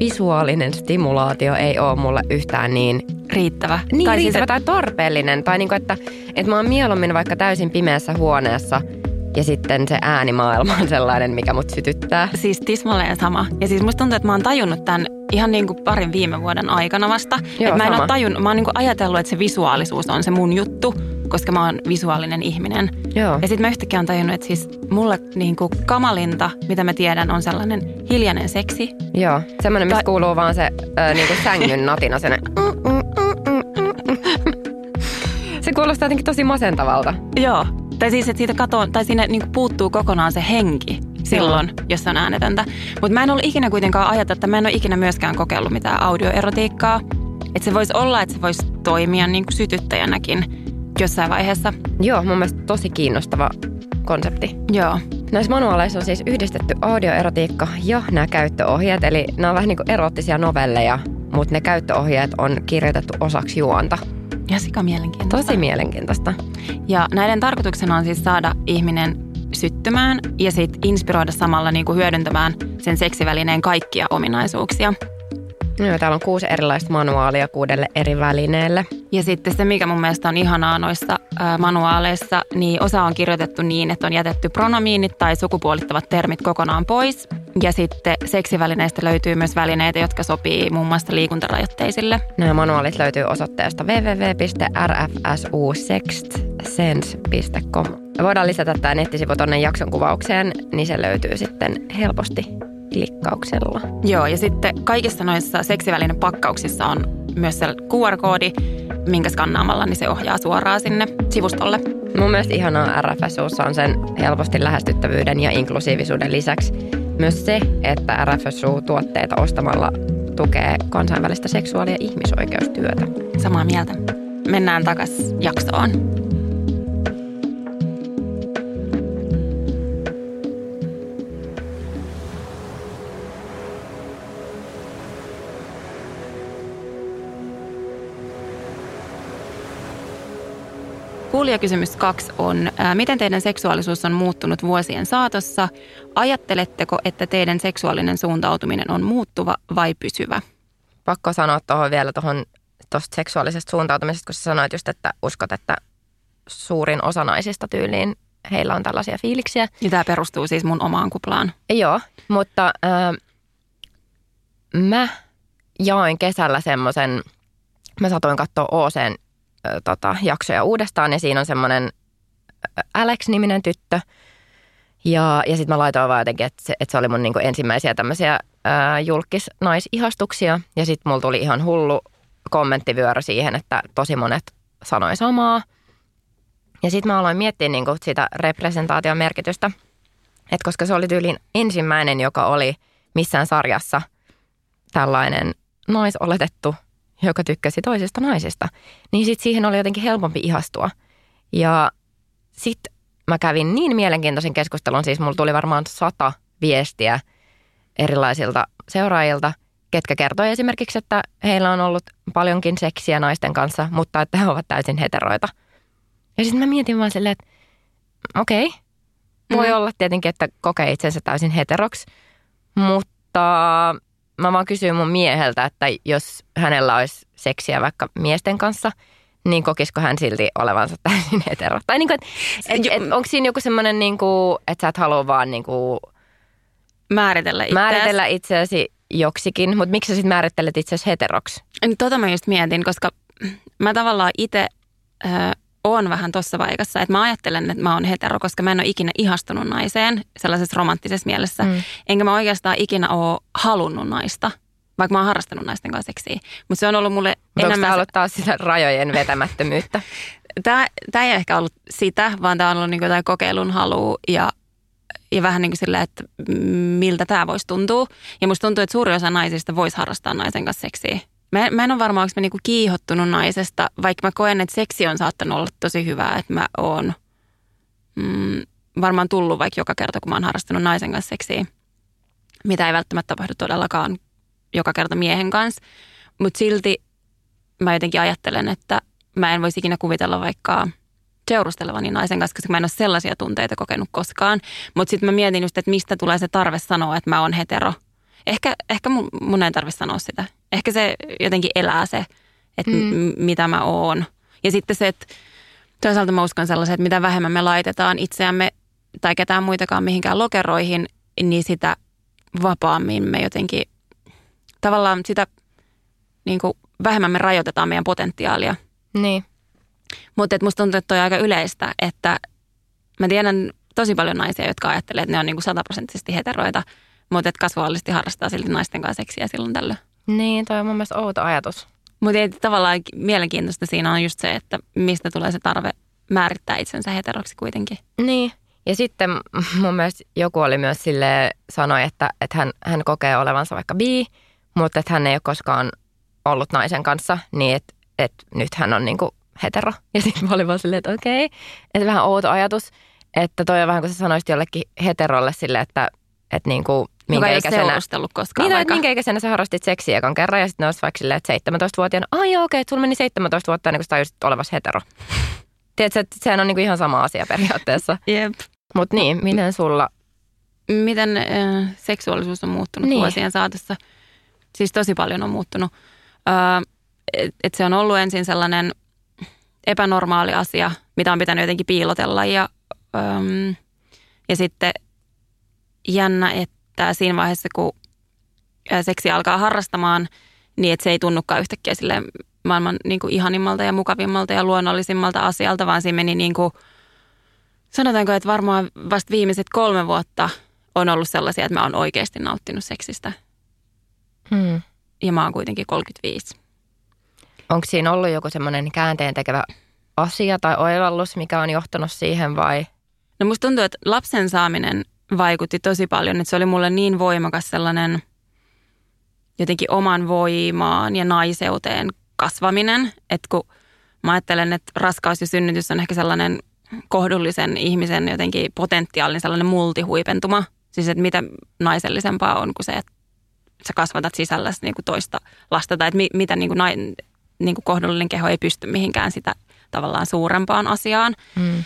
visuaalinen stimulaatio ei ole mulle yhtään niin riittävä. Niin, tai siis riittävä siis, tai tarpeellinen. Tai niin kuin, että, että mä oon mieluummin vaikka täysin pimeässä huoneessa – ja sitten se äänimaailma on sellainen, mikä mut sytyttää. Siis tismalleen sama. Ja siis musta tuntuu, että mä oon tajunnut tämän ihan niin kuin parin viime vuoden aikana vasta. Joo, että mä en ole tajunnut, mä oon niin kuin ajatellut, että se visuaalisuus on se mun juttu. Koska mä oon visuaalinen ihminen. Joo. Ja sitten mä yhtäkkiä oon tajunnut, että siis mulle niin kuin kamalinta, mitä mä tiedän, on sellainen hiljainen seksi. Joo, semmoinen, missä Tai- kuuluu vaan se äh, niinku sängyn natina. Sen, <laughs> se kuulostaa jotenkin tosi masentavalta. Joo. Tai siis, että siitä katoa, tai siinä niin kuin puuttuu kokonaan se henki silloin, Joo. jos on äänetöntä. Mutta mä en ollut ikinä kuitenkaan ajatella, että mä en ole ikinä myöskään kokeillut mitään audioerotiikkaa. Että se voisi olla, että se voisi toimia niin kuin sytyttäjänäkin jossain vaiheessa. Joo, mun mielestä tosi kiinnostava konsepti. Joo. Näissä manuaaleissa on siis yhdistetty audioerotiikka ja nämä käyttöohjeet, eli nämä on vähän niin kuin erottisia novelleja, mutta ne käyttöohjeet on kirjoitettu osaksi juonta. Ja sika mielenkiintoista. Tosi mielenkiintoista. Ja näiden tarkoituksena on siis saada ihminen syttymään ja sitten inspiroida samalla niin kuin hyödyntämään sen seksivälineen kaikkia ominaisuuksia. Joo, täällä on kuusi erilaista manuaalia kuudelle eri välineelle. Ja sitten se, mikä mun mielestä on ihanaa noissa manuaaleissa, niin osa on kirjoitettu niin, että on jätetty pronomiinit tai sukupuolittavat termit kokonaan pois. Ja sitten seksivälineistä löytyy myös välineitä, jotka sopii muun muassa liikuntarajoitteisille. Nämä manuaalit löytyy osoitteesta www.rfsusextsense.com. Voidaan lisätä tämä nettisivu tuonne jakson kuvaukseen, niin se löytyy sitten helposti klikkauksella. Joo, ja sitten kaikissa noissa seksivälinepakkauksissa on myös se QR-koodi, minkä skannaamalla niin se ohjaa suoraan sinne sivustolle. Mun mielestä ihanaa RFSUssa on sen helposti lähestyttävyyden ja inklusiivisuuden lisäksi myös se, että RFSU-tuotteita ostamalla tukee kansainvälistä seksuaali- ja ihmisoikeustyötä. Samaa mieltä. Mennään takaisin jaksoon. Kuulijakysymys kaksi on, ää, miten teidän seksuaalisuus on muuttunut vuosien saatossa? Ajatteletteko, että teidän seksuaalinen suuntautuminen on muuttuva vai pysyvä? Pakko sanoa tuohon vielä tuohon tuosta seksuaalisesta suuntautumisesta, kun sä sanoit just, että uskot, että suurin osa naisista tyyliin heillä on tällaisia fiiliksiä. Ja tämä perustuu siis mun omaan kuplaan. Joo, mutta ää, mä jaoin kesällä semmoisen, mä satoin katsoa Ooseen tota, jaksoja uudestaan ja siinä on semmoinen Alex-niminen tyttö. Ja, ja sitten mä laitoin vaan jotenkin, että se, että se oli mun niinku ensimmäisiä tämmöisiä julkisnaisihastuksia. Ja sitten mulla tuli ihan hullu kommenttivyörö siihen, että tosi monet sanoi samaa. Ja sitten mä aloin miettiä niinku sitä representaation merkitystä. Et koska se oli tyyliin ensimmäinen, joka oli missään sarjassa tällainen naisoletettu, joka tykkäsi toisista naisista, niin sitten siihen oli jotenkin helpompi ihastua. Ja sitten mä kävin niin mielenkiintoisen keskustelun, siis mulla tuli varmaan sata viestiä erilaisilta seuraajilta, ketkä kertoi esimerkiksi, että heillä on ollut paljonkin seksiä naisten kanssa, mutta että he ovat täysin heteroita. Ja sitten mä mietin vaan silleen, että okei, okay, voi Mm. olla tietenkin, että kokee itsensä täysin heteroksi, mutta mä vaan kysyin mun mieheltä, että jos hänellä olisi seksiä vaikka miesten kanssa, niin kokisiko hän silti olevansa <laughs> täysin hetero? Tai niin kuin, et, et, et, onko siinä joku semmoinen, niin kuin, että sä et halua vaan niin kuin Määritellä itseäsi. määritellä itseäsi joksikin, mutta miksi sä sitten määrittelet itseäsi heteroksi? Niin Tota mä just mietin, koska mä tavallaan itse äh, oon vähän tossa paikassa, että mä ajattelen, että mä oon hetero, koska mä en ole ikinä ihastunut naiseen sellaisessa romanttisessa mielessä. Mm. Enkä mä oikeastaan ikinä ole halunnut naista, vaikka mä oon harrastanut naisten kanssa seksiä. Mutta se on ollut mulle onko enemmän... tämä ollut taas sitä rajojen vetämättömyyttä? <laughs> Tämä, tämä ei ehkä ollut sitä, vaan tämä on ollut niin jotain kokeilun halu ja, ja vähän niin kuin silleen, että miltä tämä voisi tuntua. Ja musta tuntuu, että suuri osa naisista voisi harrastaa naisen kanssa seksiä. Mä, mä en ole varma, onko mä niinku kiihottunut naisesta, vaikka mä koen, että seksi on saattanut olla tosi hyvää, että mä oon mm, varmaan tullut vaikka joka kerta, kun mä oon harrastanut naisen kanssa seksiä. Mitä ei välttämättä tapahdu todellakaan joka kerta miehen kanssa. Mutta silti mä jotenkin ajattelen, että mä en voisi ikinä kuvitella vaikka seurustelevani naisen kanssa, koska mä en ole sellaisia tunteita kokenut koskaan. Mutta sitten mä mietin just, että mistä tulee se tarve sanoa, että mä oon hetero. Ehkä, ehkä mun, mun ei tarvitse sanoa sitä. Ehkä se jotenkin elää se, että mm. m- mitä mä oon. Ja sitten se, että toisaalta mä uskon sellaisen, että mitä vähemmän me laitetaan itseämme tai ketään muitakaan mihinkään lokeroihin, niin sitä vapaammin me jotenkin, tavallaan sitä niin kuin vähemmän me rajoitetaan meidän potentiaalia. Niin. Mutta musta tuntuu, että toi on aika yleistä, että mä tiedän tosi paljon naisia, jotka ajattelee, että ne on niinku sataprosenttisesti heteroita, mutta että kasvuallisesti harrastaa silti naisten kanssa seksiä silloin tällöin. Niin, toi on mun mielestä outo ajatus. Mutta tavallaan mielenkiintoista siinä on just se, että mistä tulee se tarve määrittää itsensä heteroksi kuitenkin. Niin, ja sitten <laughs> mun mielestä joku oli myös sille sanoi, että, että hän, hän kokee olevansa vaikka bi, mutta että hän ei ole koskaan ollut naisen kanssa, niin että, että nyt hän on niinku hetero. <laughs> Ja sitten mä olin vaan silleen, että okei, että vähän outo ajatus, että toi on vähän kuin sä sanoisit jollekin heterolle sille, että, että niinku, minkä Joka ikäisenä, ei koskaan niin, vaikka. minkä ikäisenä sä harrastit seksiä ekan kerran ja sitten ne olisi vaikka silleen, että 17-vuotiaana, ai joo, okei, että sulla meni 17 vuotta ennen kuin sä tajusit olevas hetero. <laughs> Tiedätkö, että sehän on niinku ihan sama asia periaatteessa. <laughs> Jep. Mutta niin, miten sulla? Miten äh, seksuaalisuus on muuttunut niin. vuosien saatossa? Siis tosi paljon on muuttunut. Äh, et, et se on ollut ensin sellainen epänormaali asia, mitä on pitänyt jotenkin piilotella ja, ähm, ja sitten jännä, että siinä vaiheessa, kun seksi alkaa harrastamaan, niin että se ei tunnukaan yhtäkkiä sille maailman niin kuin ihanimmalta ja mukavimmalta ja luonnollisimmalta asialta, vaan siinä meni niin kuin, sanotaanko, että varmaan vasta viimeiset kolme vuotta on ollut sellaisia, että mä oon oikeasti nauttinut seksistä. Hmm. Ja mä oon kuitenkin 35. Onko siinä ollut joku semmoinen käänteen tekevä asia tai oivallus, mikä on johtanut siihen vai? No musta tuntuu, että lapsen saaminen vaikutti tosi paljon, että se oli mulle niin voimakas sellainen jotenkin oman voimaan ja naiseuteen kasvaminen, että kun mä ajattelen, että raskaus ja synnytys on ehkä sellainen kohdullisen ihmisen jotenkin potentiaalinen sellainen multihuipentuma. Siis että mitä naisellisempaa on kuin se, että sä kasvatat sisälläsi niin toista lasta tai että mi, mitä niin kuin, nai, niin kuin kohdullinen keho ei pysty mihinkään sitä tavallaan suurempaan asiaan. Mm.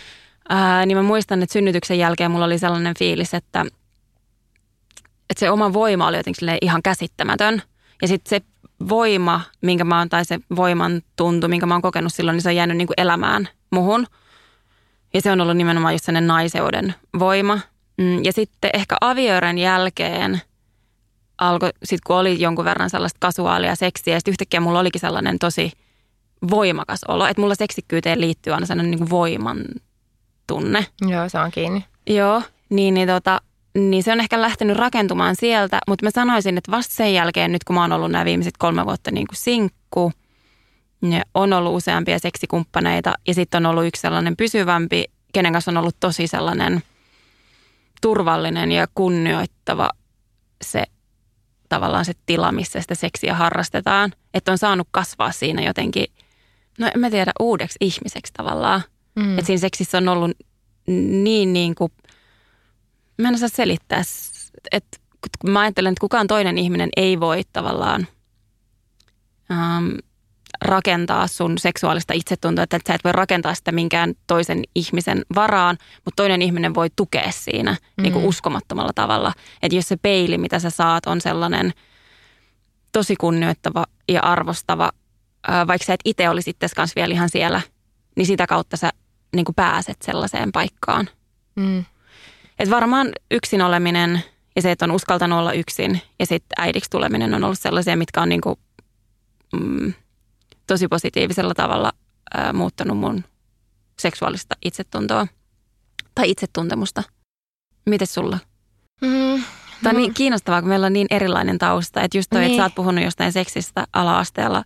Ää, niin mä muistan, että synnytyksen jälkeen mulla oli sellainen fiilis, että, että se oma voima oli jotenkin ihan käsittämätön. Ja sitten se voima, minkä mä oon, tai se voiman tuntu, minkä mä oon kokenut silloin, niin se on jäänyt niin kuin elämään muhun. Ja se on ollut nimenomaan just sellainen naiseuden voima. Mm, ja sitten ehkä avioiden jälkeen alkoi, sit kun oli jonkun verran sellaista kasuaalia seksiä, ja sitten yhtäkkiä mulla olikin sellainen tosi voimakas olo, että mulla seksikkyyteen liittyy aina sellainen niin kuin voiman tunne. Joo, se on kiinni. Joo, niin, niin, tota, niin se on ehkä lähtenyt rakentumaan sieltä, mutta mä sanoisin, että vasta sen jälkeen, nyt kun mä oon ollut nämä viimeiset kolme vuotta niin kuin sinkku, niin on ollut useampia seksikumppaneita ja sitten on ollut yksi sellainen pysyvämpi, kenen kanssa on ollut tosi sellainen turvallinen ja kunnioittava se tavallaan se tila, missä sitä seksiä harrastetaan. Että on saanut kasvaa siinä jotenkin, no en mä tiedä, uudeksi ihmiseksi tavallaan. Mm. Että siinä seksissä on ollut niin niin kuin, mä en osaa selittää, että kun mä ajattelen, että kukaan toinen ihminen ei voi tavallaan ähm, rakentaa sun seksuaalista itsetuntoa, että sä et voi rakentaa sitä minkään toisen ihmisen varaan, mutta toinen ihminen voi tukea siinä mm. niin kuin uskomattomalla tavalla. Että jos se peili, mitä sä saat, on sellainen tosi kunnioittava ja arvostava, ää, vaikka sä et itse olisi itse kanssa vielä ihan siellä, niin sitä kautta sä niin kuin pääset sellaiseen paikkaan. Mm. Et varmaan yksin oleminen ja se, että on uskaltanut olla yksin ja sitten äidiksi tuleminen on ollut sellaisia, mitkä on niin kuin, mm, tosi positiivisella tavalla ää, muuttanut mun seksuaalista itsetuntoa tai itsetuntemusta. Miten sulla? Mm, Tämä on niin kiinnostavaa, kun meillä on niin erilainen tausta. Että just toi, niin. että sä oot puhunut jostain seksistä ala-asteella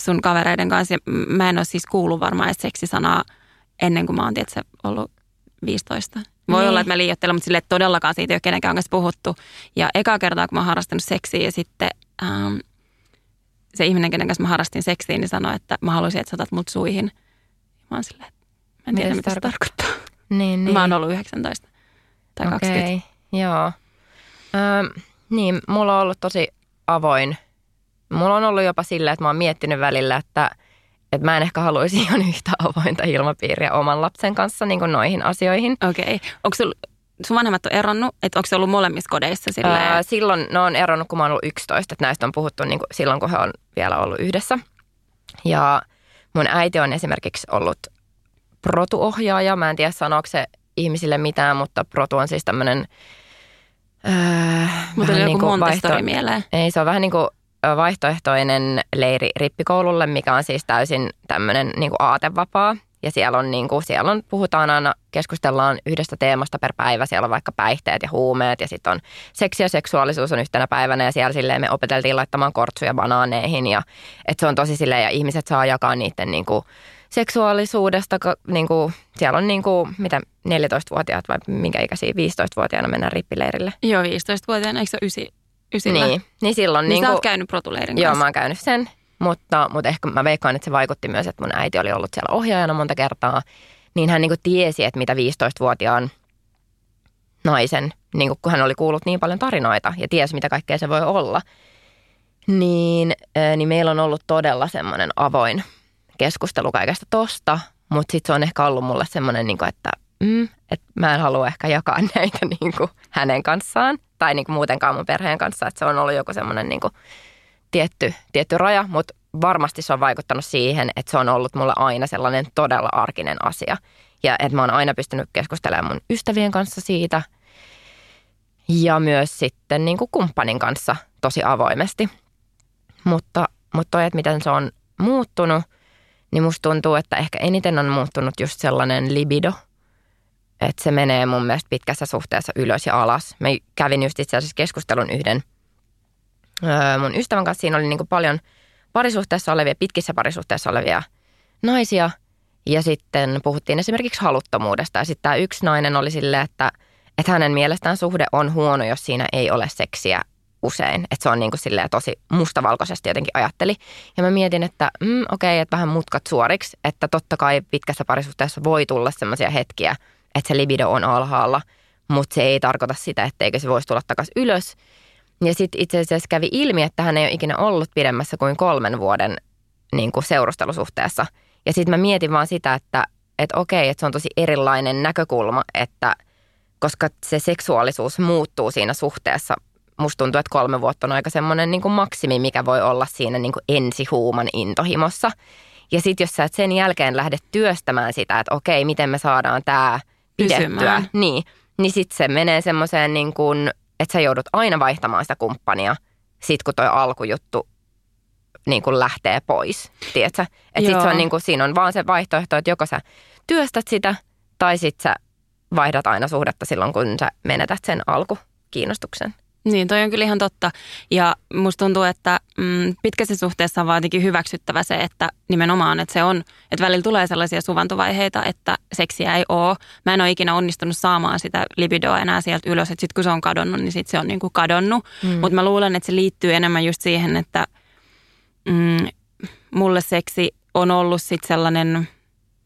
sun kavereiden kanssa. Ja mä en ole siis kuullut varmaan edes seksisanaa ennen kuin mä oon tietysti ollut 15. Voi niin. olla, että mä liioittelen, mutta sille todellakaan siitä ei ole kenenkään kanssa puhuttu. Ja eka kertaa, kun mä oon harrastanut seksiä ja sitten ähm, se ihminen, kenen kanssa mä harrastin seksiä, niin sanoi, että mä haluaisin, että sä otat mut suihin. Mä oon silleen, että mä en tiedä, mitä, mitä se tarkoittaa. Niin, niin. Mä oon ollut 19 tai okay, 20. Joo. Ö, niin, mulla on ollut tosi avoin. Mulla on ollut jopa sillä, että mä oon miettinyt välillä, että, että mä en ehkä haluaisi <laughs> ihan yhtä avointa ilmapiiriä oman lapsen kanssa niin kuin noihin asioihin. Okei. Okay. Onko sulla sun vanhemmat on eronnut, että onko se ollut molemmissa kodeissa? Silleen? Ää, silloin ne on eronnut, kun mä oon ollut 11, että näistä on puhuttu niin kuin silloin, kun he on vielä ollut yhdessä. Ja mun äiti on esimerkiksi ollut protuohjaaja. Mä en tiedä sanooko se ihmisille mitään, mutta protu on siis tämmöinen... Äh, mutta joku niin vaihto- mieleen. Ei, se on vähän niin kuin vaihtoehtoinen leiri rippikoululle, mikä on siis täysin tämmöinen niin aatevapaa. ja siellä on, niin kuin, siellä on, puhutaan aina, keskustellaan yhdestä teemasta per päivä. Siellä on vaikka päihteet ja huumeet ja sitten on seksi ja seksuaalisuus on yhtenä päivänä ja siellä silleen me opeteltiin laittamaan kortsuja banaaneihin ja että se on tosi silleen ja ihmiset saa jakaa niiden niin kuin, seksuaalisuudesta, niin kuin, siellä on niin kuin, mitä 14-vuotiaat vai minkä ikäisiä 15-vuotiaana mennään rippileirille. Joo, 15-vuotiaana, eikö se ole ysi, ysillä? Niin, niin silloin... Niin, niin sä oot käynyt protuleirin Joo, kanssa. mä oon käynyt sen, mutta, mutta ehkä mä veikkaan, että se vaikutti myös, että mun äiti oli ollut siellä ohjaajana monta kertaa. Niin hän niin kuin tiesi, että mitä 15-vuotiaan naisen, niin kuin, kun hän oli kuullut niin paljon tarinoita ja tiesi, mitä kaikkea se voi olla, niin, niin meillä on ollut todella semmoinen avoin keskustelu kaikesta tosta, mutta sitten se on ehkä ollut mulle semmoinen, niin kuin, että, mm, että mä en halua ehkä jakaa <laughs> näitä niin kuin hänen kanssaan tai niin kuin muutenkaan mun perheen kanssa, että se on ollut joku semmoinen niin tietty, tietty raja, mutta varmasti se on vaikuttanut siihen, että se on ollut mulle aina sellainen todella arkinen asia. Ja että mä oon aina pystynyt keskustelemaan mun ystävien kanssa siitä ja myös sitten niin kuin kumppanin kanssa tosi avoimesti. Mutta, mutta toi, että miten se on muuttunut, niin musta tuntuu, että ehkä eniten on muuttunut just sellainen libido, että se menee mun mielestä pitkässä suhteessa ylös ja alas. Mä kävin just itse asiassa keskustelun yhden öö, mun ystävän kanssa. Siinä oli niin kuin paljon parisuhteessa olevia, pitkissä parisuhteessa olevia naisia. Ja sitten puhuttiin esimerkiksi haluttomuudesta. Ja sitten tämä yksi nainen oli silleen, että, että hänen mielestään suhde on huono, jos siinä ei ole seksiä usein. Että se on niin kuin silleen tosi mustavalkoisesti jotenkin ajatteli. Ja mä mietin, että mm, okei, okay, että vähän mutkat suoriksi. Että totta kai pitkässä parisuhteessa voi tulla sellaisia hetkiä, että se libido on alhaalla. Mutta se ei tarkoita sitä, etteikö se voisi tulla takaisin ylös. Ja sitten itse asiassa kävi ilmi, että hän ei ole ikinä ollut pidemmässä kuin kolmen vuoden niin kuin seurustelusuhteessa. Ja sitten mä mietin vaan sitä, että, että okei, että se on tosi erilainen näkökulma, että koska se seksuaalisuus muuttuu siinä suhteessa. Musta tuntuu, että kolme vuotta on aika semmoinen niin kuin maksimi, mikä voi olla siinä niin kuin ensihuuman intohimossa. Ja sitten jos sä et sen jälkeen lähde työstämään sitä, että okei, miten me saadaan tämä pidettyä, Pysymään. niin, niin sitten se menee semmoiseen niin kuin, että sä joudut aina vaihtamaan sitä kumppania, sit kun toi alkujuttu niin kuin lähtee pois, tiedätkö? Että sit se on niin kuin, siinä on vaan se vaihtoehto, että joko sä työstät sitä, tai sit sä vaihdat aina suhdetta silloin, kun sä menetät sen alkukiinnostuksen. Niin, toi on kyllä ihan totta. Ja musta tuntuu, että mm, pitkässä suhteessa on vaan jotenkin hyväksyttävä se, että nimenomaan, että se on, että välillä tulee sellaisia suvantovaiheita, että seksiä ei ole. Mä en ole ikinä onnistunut saamaan sitä libidoa enää sieltä ylös, että sitten kun se on kadonnut, niin sitten se on niinku kadonnut. Mm. Mutta mä luulen, että se liittyy enemmän just siihen, että mm, mulle seksi on ollut sitten sellainen,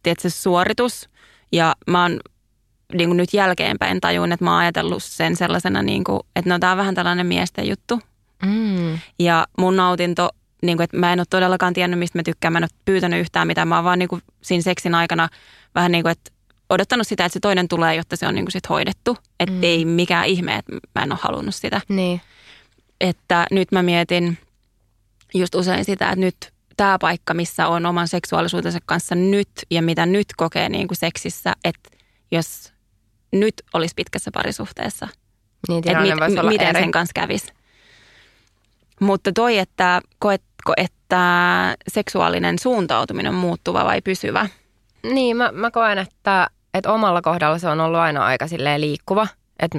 tiedätkö, suoritus. Ja mä oon niin kuin nyt jälkeenpäin tajun, että mä oon ajatellut sen sellaisena, niin kuin, että no tää on vähän tällainen miesten juttu. Mm. Ja mun nautinto, niin kuin, että mä en ole todellakaan tiennyt, mistä mä tykkään. Mä en ole pyytänyt yhtään mitään. Mä oon vaan niin kuin, siinä seksin aikana vähän niin kuin, että odottanut sitä, että se toinen tulee, jotta se on niin kuin sit hoidettu. Että mm. ei mikään ihme, että mä en ole halunnut sitä. Niin. Että nyt mä mietin just usein sitä, että nyt tämä paikka, missä on oman seksuaalisuutensa kanssa nyt ja mitä nyt kokee niin kuin seksissä, että jos nyt olisi pitkässä parisuhteessa, Niin että mit, olla miten eri. sen kanssa kävisi. Mutta toi, että koetko, että seksuaalinen suuntautuminen on muuttuva vai pysyvä? Niin, mä, mä koen, että, että omalla kohdalla se on ollut aina aika silleen liikkuva. Että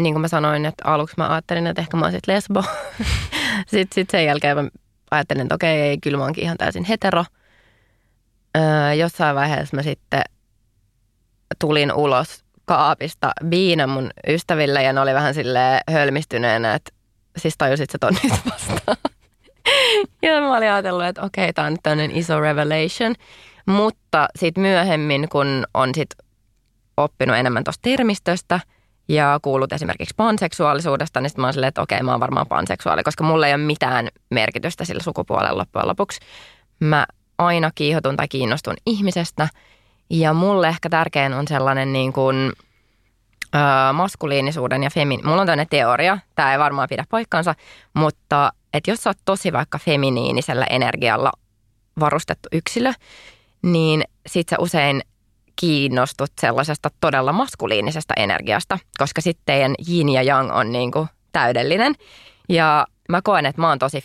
niin kuin mä sanoin, että aluksi mä ajattelin, että ehkä mä oon sit lesbo. <laughs> sitten sit sen jälkeen mä ajattelin, että okei, ei, kyllä mä oonkin ihan täysin hetero. Öö, jossain vaiheessa mä sitten tulin ulos kaapista viina mun ystäville ja ne oli vähän sille hölmistyneenä, että siis tajusit sä ton nyt vastaan. <laughs> ja mä olin ajatellut, että okei, tää on nyt tämmöinen iso revelation. Mutta sitten myöhemmin, kun on sit oppinut enemmän tuosta termistöstä ja kuullut esimerkiksi panseksuaalisuudesta, niin sitten mä oon silleen, että okei, mä oon varmaan panseksuaali, koska mulla ei ole mitään merkitystä sillä sukupuolella loppujen lopuksi. Mä aina kiihotun tai kiinnostun ihmisestä ja mulle ehkä tärkein on sellainen niin kuin, ö, maskuliinisuuden ja femi... Mulla on tämmöinen teoria, tämä ei varmaan pidä paikkansa, mutta että jos sä oot tosi vaikka feminiinisellä energialla varustettu yksilö, niin sit sä usein kiinnostut sellaisesta todella maskuliinisesta energiasta, koska sitten teidän yin ja yang on niin kuin täydellinen. Ja mä koen, että mä oon tosi 50-50,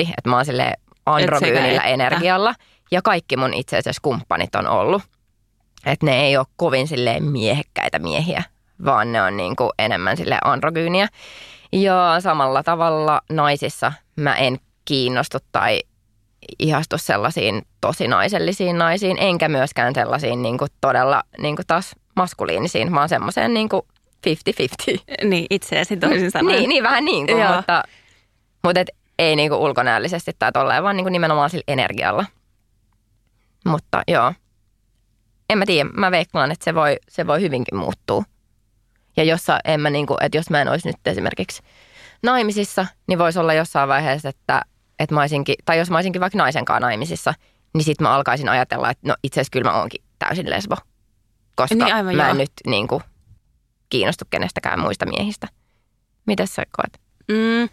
että mä oon sille androgyynillä energialla. Ja kaikki mun itse asiassa kumppanit on ollut Että ne ei ole kovin silleen miehekkäitä miehiä, vaan ne on niin kuin enemmän sille androgyyniä. Ja samalla tavalla naisissa mä en kiinnostu tai ihastu sellaisiin tosi naisellisiin naisiin, enkä myöskään sellaisiin niin kuin todella niin kuin taas maskuliinisiin, vaan semmoiseen niin kuin 50-50. Niin, itseäsi toisin sanoen. Niin, niin vähän niin kuin, Joo. mutta, mutta et ei niin kuin ulkonäöllisesti tai tolleen, vaan niin kuin nimenomaan sillä energialla. Mutta joo, en mä tiedä, mä veikkaan, että se voi, se voi hyvinkin muuttua. Ja jossa en mä niin kuin, että jos mä en olisi nyt esimerkiksi naimisissa, niin voisi olla jossain vaiheessa, että, että mä olisinkin, tai jos mä olisinkin vaikka naisen kanssa naimisissa, niin sitten mä alkaisin ajatella, että no itse asiassa kyllä mä oonkin täysin lesbo. Koska Niin, aivan mä en joo. nyt niin kuin, kiinnostu kenestäkään muista miehistä. Mitäs sä koet? Mm.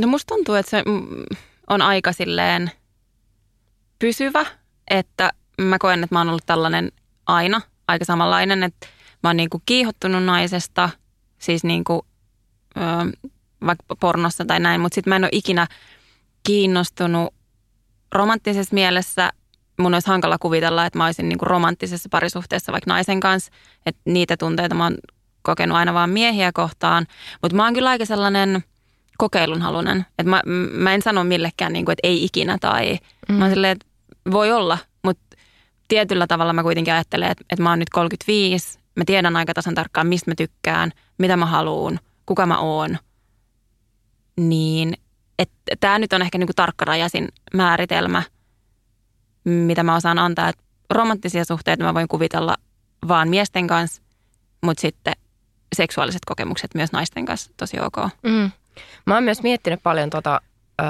No musta tuntuu, että se on aika silleen pysyvä, että mä koen, että mä oon ollut tällainen aina, aika samanlainen, että mä oon niinku kiihottunut naisesta, siis niinku, ö, vaikka pornossa tai näin, mutta sitten mä en ole ikinä kiinnostunut romanttisessa mielessä. Mun olisi hankala kuvitella, että mä olisin niinku romanttisessa parisuhteessa vaikka naisen kanssa, että niitä tunteita mä oon kokenut aina vaan miehiä kohtaan. Mutta mä oon kyllä aika sellainen kokeilunhalunen. Että mä, mä en sano millekään, niin kuin, että ei ikinä tai mm. mä oon silleen, että voi olla. Tietyllä tavalla mä kuitenkin ajattelen, että, että mä oon nyt 35. Mä tiedän aika tasan tarkkaan, mistä mä tykkään, mitä mä haluun, kuka mä oon. Niin, että tämä nyt on ehkä niin kuin tarkkarajaisin määritelmä, mitä mä osaan antaa. Että romanttisia suhteita mä voin kuvitella vaan miesten kanssa, mutta sitten seksuaaliset kokemukset myös naisten kanssa tosi ok. Mm. Mä oon myös miettinyt paljon tota, öö,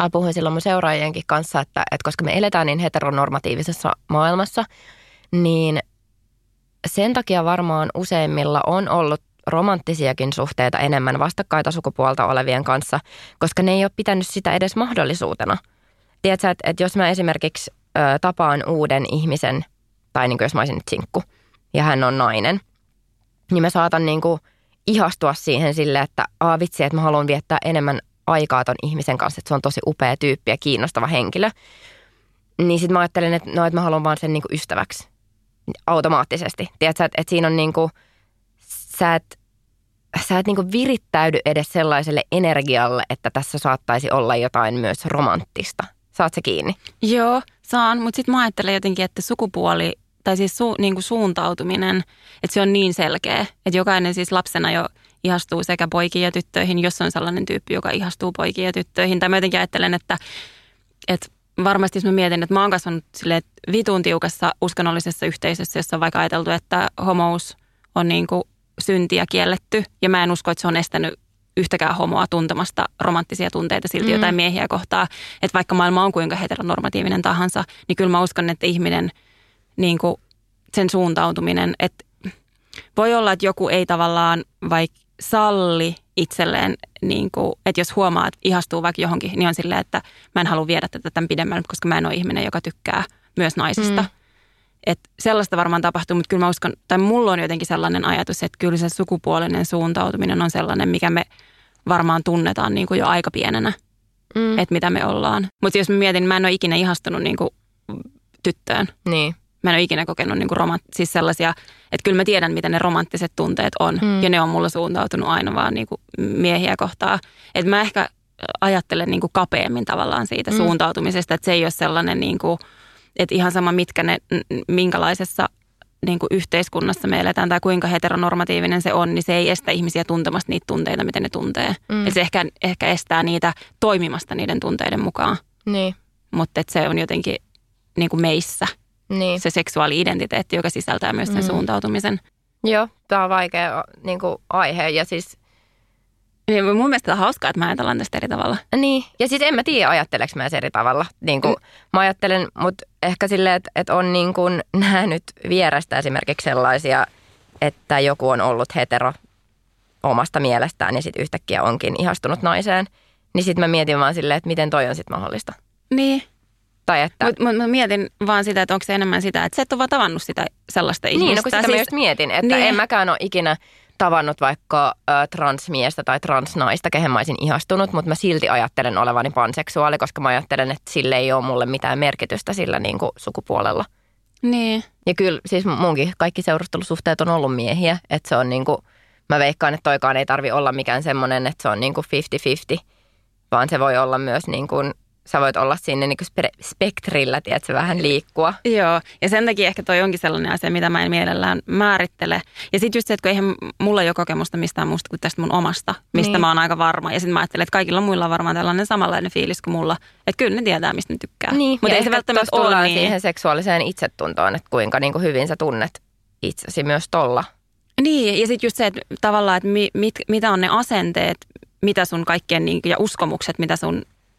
tai puhuin silloin mun seuraajienkin kanssa, että, että koska me eletään niin heteronormatiivisessa maailmassa, niin sen takia varmaan useimmilla on ollut romanttisiakin suhteita enemmän vastakkaita sukupuolta olevien kanssa, koska ne ei ole pitänyt sitä edes mahdollisuutena. Tiedätkö, että, että jos mä esimerkiksi ö, tapaan uuden ihmisen, tai niin kuin jos mä olisin nyt sinkku, ja hän on nainen, niin mä saatan niin kuin ihastua siihen sille, että aa vitsi, että mä haluan viettää enemmän aikaa ton ihmisen kanssa, että se on tosi upea tyyppi ja kiinnostava henkilö. Niin sitten mä ajattelen, että, no, että mä haluan vaan sen niin kuin ystäväksi automaattisesti. Tiedätkö, että, että siinä on niin kuin, sä et, sä et niin kuin virittäydy edes sellaiselle energialle, että tässä saattaisi olla jotain myös romanttista. Saat se kiinni? Joo, saan, mutta sitten mä ajattelen jotenkin, että sukupuoli tai siis su, niin kuin suuntautuminen, että se on niin selkeä, että jokainen siis lapsena jo ihastuu sekä poikiin ja tyttöihin, jos on sellainen tyyppi, joka ihastuu poikiin ja tyttöihin. Tai mä jotenkin ajattelen, että, että varmasti jos mä mietin, että mä oon kasvanut silleen, vitun tiukassa uskonnollisessa yhteisössä, jossa on vaikka ajateltu, että homous on niin kuin synti ja kielletty. Ja mä en usko, että se on estänyt yhtäkään homoa tuntemasta romanttisia tunteita silti mm. jotain miehiä kohtaa. Että vaikka maailma on kuinka heteronormatiivinen tahansa, niin kyllä mä uskon, että ihminen, niin kuin sen suuntautuminen, että voi olla, että joku ei tavallaan vaikka salli itselleen, niin kuin, että jos huomaa, että ihastuu vaikka johonkin, niin on silleen, että mä en halua viedä tätä tämän pidemmälle, koska mä en ole ihminen, joka tykkää myös naisista. Mm. Että sellaista varmaan tapahtuu, mutta kyllä mä uskon, tai mulla on jotenkin sellainen ajatus, että kyllä se sukupuolinen suuntautuminen on sellainen, mikä me varmaan tunnetaan niin kuin jo aika pienenä, mm. että mitä me ollaan. Mutta jos mä mietin, mä en ole ikinä ihastunut niin kuin tyttöön. Niin. Mä en ole ikinä kokenut niin kuin romant- siis sellaisia, että kyllä mä tiedän, mitä ne romanttiset tunteet on. Mm. Ja ne on mulla suuntautunut aina vaan niin kuin miehiä kohtaan. Että mä ehkä ajattelen niin kuin kapeammin tavallaan siitä mm. suuntautumisesta, että se ei ole sellainen, niin kuin, että ihan sama mitkä ne, minkälaisessa niin kuin yhteiskunnassa me eletään tai kuinka heteronormatiivinen se on, niin se ei estä ihmisiä tuntemasta niitä tunteita, mitä ne tuntee. Mm. Et se ehkä, ehkä estää niitä toimimasta niiden tunteiden mukaan. Niin. Mutta se on jotenkin niin kuin meissä Niin. se seksuaali-identiteetti, joka sisältää myös sen mm. suuntautumisen. Joo, tämä on vaikea niin kuin, aihe ja siis Ja mun mielestä on hauskaa, että mä ajatellaan tästä eri tavalla. Niin, ja siis en mä tiedä, ajatteleks mä eri tavalla. Niin kuin, mm. Mä ajattelen, mutta ehkä silleen, että, että on <laughs> niin kuin nähnyt vierestä esimerkiksi sellaisia, että joku on ollut hetero omasta mielestään ja sitten yhtäkkiä onkin ihastunut naiseen. Niin sitten mä mietin vaan silleen, että miten toi on sitten mahdollista. Niin. Tai että... Mutta mut mä mietin vaan sitä, että onko se enemmän sitä, että sä et ole vaan tavannut sitä sellaista ihmistä. Niin, no kun sitä siis, mä just mietin, että niin. en mäkään ole ikinä tavannut vaikka ö, transmiestä tai transnaista, kehen mä olisin ihastunut, mutta mä silti ajattelen olevani panseksuaali, koska mä ajattelen, että sille ei ole mulle mitään merkitystä sillä niin kuin sukupuolella. Niin. Ja kyllä siis munkin kaikki seurustelusuhteet on ollut miehiä, että se on niinku, mä veikkaan, että toikaan ei tarvi olla mikään semmoinen, että se on niinku 50-50, vaan se voi olla myös niin kuin sä voit olla sinne niin spe- spektrillä, tiedätkö, vähän liikkua. Joo, ja sen takia ehkä toi onkin sellainen asia, mitä mä en mielellään määrittele. Ja sitten just se, että kun eihän mulla ei ole kokemusta mistään muusta kuin tästä mun omasta, mistä niin. mä oon aika varma. Ja sitten mä ajattelen, että kaikilla muilla on varmaan tällainen samanlainen fiilis kuin mulla. Että kyllä ne tietää, mistä ne tykkää. Niin, Mutta ei se välttämättä ole niin. siihen seksuaaliseen itsetuntoon, että kuinka niin kuin hyvin sä tunnet itsesi myös tolla. Niin, ja sitten just se, että tavallaan, että mit, mit, mitä on ne asenteet, mitä sun kaikkien niin, ja uskomukset, mitä sun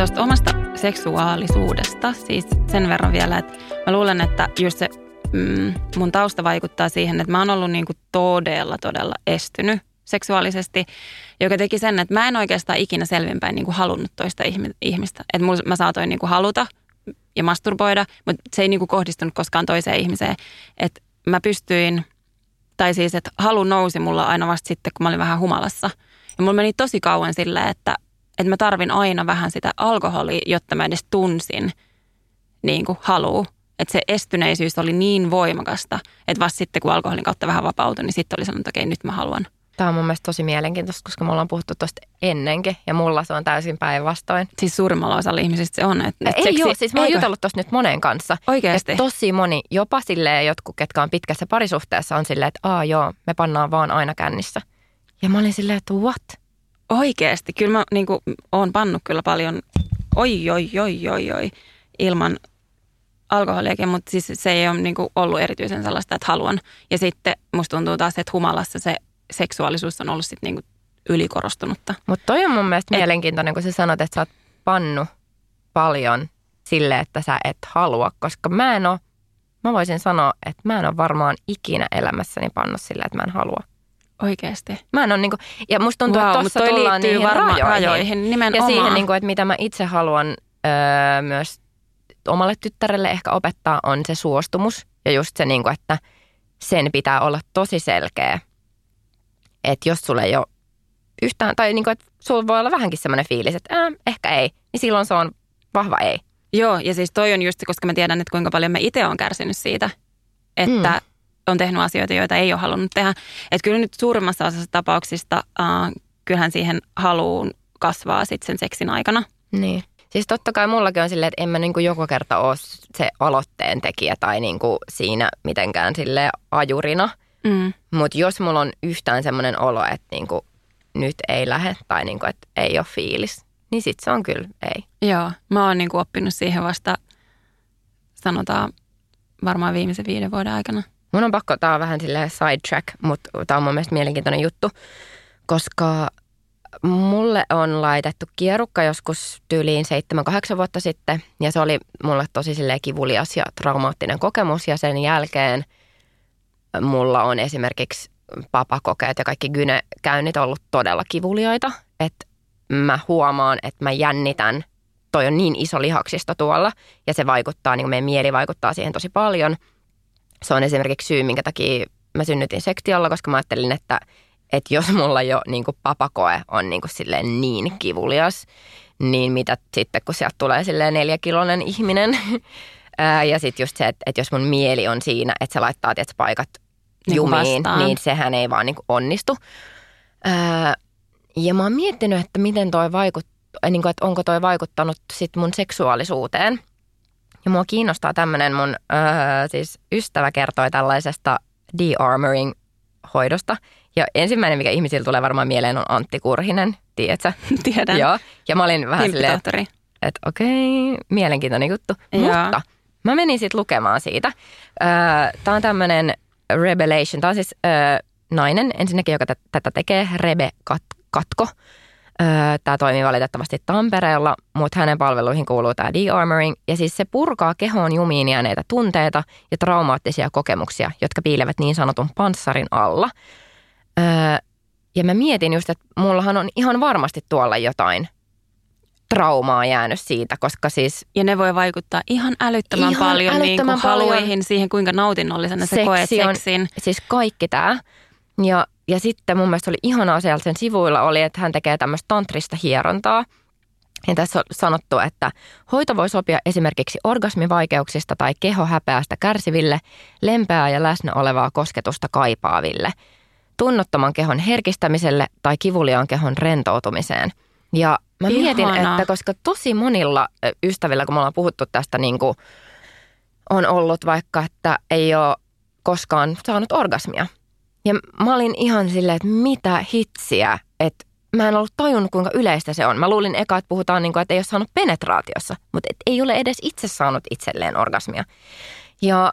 Tuosta omasta seksuaalisuudesta, siis sen verran vielä, että mä luulen, että just se mm, mun tausta vaikuttaa siihen, että mä oon ollut niinku todella, todella estynyt seksuaalisesti, joka teki sen, että mä en oikeastaan ikinä selvinpäin niinku halunnut toista ihmistä. Että mä saatoin niinku haluta ja masturboida, mutta se ei niinku kohdistunut koskaan toiseen ihmiseen. Että mä pystyin, tai siis, että halu nousi mulla aina vasta sitten, kun mä olin vähän humalassa. Ja mulla meni tosi kauan silleen, että että mä tarvin aina vähän sitä alkoholia, jotta mä edes tunsin niin kuin haluu. Että se estyneisyys oli niin voimakasta, että vasta sitten kun alkoholin kautta vähän vapautui, niin sitten oli sanonut, että okei, nyt mä haluan. Tämä on mun mielestä tosi mielenkiintoista, koska me ollaan puhuttu tuosta ennenkin ja mulla se on täysin päinvastoin. Siis suurimmalla osalla ihmisistä se on. Että, että Ei seksi, joo, siis mä oon jutellut tuosta nyt monen kanssa. Oikeasti? tosi moni, jopa silleen jotkut, ketkä on pitkässä parisuhteessa, on silleen, että aa joo, me pannaan vaan aina kännissä. Ja mä olin silleen, että what? Oikeasti, kyllä mä niin kuin, oon pannut kyllä paljon, oi, oi, oi, oi, oi, ilman alkoholiakin, mutta siis se ei ole niin kuin, ollut erityisen sellaista, että haluan. Ja sitten musta tuntuu taas, että humalassa se seksuaalisuus on ollut sitten niin kuin, ylikorostunutta. Mutta toi on mun mielestä et, mielenkiintoinen, kun sä sanot, että sä oot pannu paljon sille, että sä et halua, koska mä en ole, mä voisin sanoa, että mä en ole varmaan ikinä elämässäni pannut sille, että mä en halua. Oikeasti. Mä en ole niin kuin, ja musta tuntuu, wow, että tuossa tullaan niihin rajoihin. rajoihin nimenomaan. Ja siihen, niin kuin, että mitä mä itse haluan öö, myös omalle tyttärelle ehkä opettaa, on se suostumus. Ja just se, niin kuin, että sen pitää olla tosi selkeä. Että jos sulle ei ole yhtään, tai niin kuin, että sulla voi olla vähänkin semmoinen fiilis, että äh, ehkä ei, niin silloin se on vahva ei. Joo, ja siis toi on just, koska mä tiedän, että kuinka paljon me itse on kärsinyt siitä, että mm on tehnyt asioita, joita ei ole halunnut tehdä. Että kyllä nyt suurimmassa osassa tapauksista äh, kyllähän siihen haluun kasvaa sitten sen seksin aikana. Niin. Siis totta kai mullakin on silleen, että en mä niinku joka kerta ole se aloitteen tekijä tai niinku siinä mitenkään sille ajurina. Mm. Mutta jos mulla on yhtään semmoinen olo, että niinku nyt ei lähde tai niinku, että ei ole fiilis, niin sit se on kyllä ei. Joo, mä oon niinku oppinut siihen vasta sanotaan varmaan viimeisen viiden vuoden aikana. Mun on pakko, tää on vähän silleen sidetrack, mutta tää on mun mielestä mielenkiintoinen juttu, koska mulle on laitettu kierukka joskus tyyliin 7-8 vuotta sitten ja se oli mulle tosi silleen kivulias ja traumaattinen kokemus ja sen jälkeen mulla on esimerkiksi papakokeet ja kaikki gynekäynnit ollut todella kivuliaita, että mä huomaan, että mä jännitän, toi on niin iso lihaksista tuolla ja se vaikuttaa, niin meidän mieli vaikuttaa siihen tosi paljon. Se on esimerkiksi syy, minkä takia mä synnytin sektiolla, koska mä ajattelin, että että jos mulla jo niin kuin papakoe on niin, kuin silleen niin kivulias, niin mitä sitten, kun sieltä tulee silleen neljäkiloinen ihminen. <laughs> ja sitten just se, että, että jos mun mieli on siinä, että se laittaa tietysti paikat niin jumiin, vastaan. niin sehän ei vaan niin kuin onnistu. Ää, ja mä oon miettinyt, että miten toi vaikuttaa, niin kuin, että onko toi vaikuttanut sit mun seksuaalisuuteen. Ja mua kiinnostaa tämmöinen mun ää, siis ystävä kertoi tällaisesta de-armoring hoidosta – ja ensimmäinen, mikä ihmisillä tulee varmaan mieleen, on Antti Kurhinen, tiedätkö? <laughs> Tiedän. Joo. Ja mä olin vähän silleen, että, että okei, mielenkiintoinen juttu. Joo. Mutta mä menin sitten lukemaan siitä. Tämä on tämmöinen Revelation. Tämä on siis nainen ensinnäkin, joka tätä tekee, Rebe Katko. Tämä toimii valitettavasti Tampereella, mutta hänen palveluihin kuuluu tämä de-armoring. Ja siis se purkaa kehoon jumiin jääneitä tunteita ja traumaattisia kokemuksia, jotka piilevät niin sanotun panssarin alla – Öö, ja mä mietin just, että mullahan on ihan varmasti tuolla jotain traumaa jäänyt siitä, koska siis... Ja ne voi vaikuttaa ihan älyttömän ihan paljon, älyttömän niin kuin paljon. haluihin siihen, kuinka nautinnollisena sä koet seksin. siis kaikki tämä. Ja, ja sitten mun mielestä oli ihanaa sieltä sen sivuilla oli, että hän tekee tämmöistä tantrista hierontaa. Ja tässä on sanottu, että hoito voi sopia esimerkiksi orgasmivaikeuksista tai kehohäpeästä kärsiville, lempeää ja läsnä olevaa kosketusta kaipaaville – tunnottoman kehon herkistämiselle tai kivuliaan kehon rentoutumiseen. Ja mä Ihana. mietin, että koska tosi monilla ystävillä, kun me ollaan puhuttu tästä, niin kuin on ollut vaikka, että ei ole koskaan saanut orgasmia. Ja mä olin ihan silleen, että mitä hitsiä, että mä en ollut tajunnut, kuinka yleistä se on. Mä luulin eka, että puhutaan niin kuin, että ei ole saanut penetraatiossa, mutta et ei ole edes itse saanut itselleen orgasmia. Ja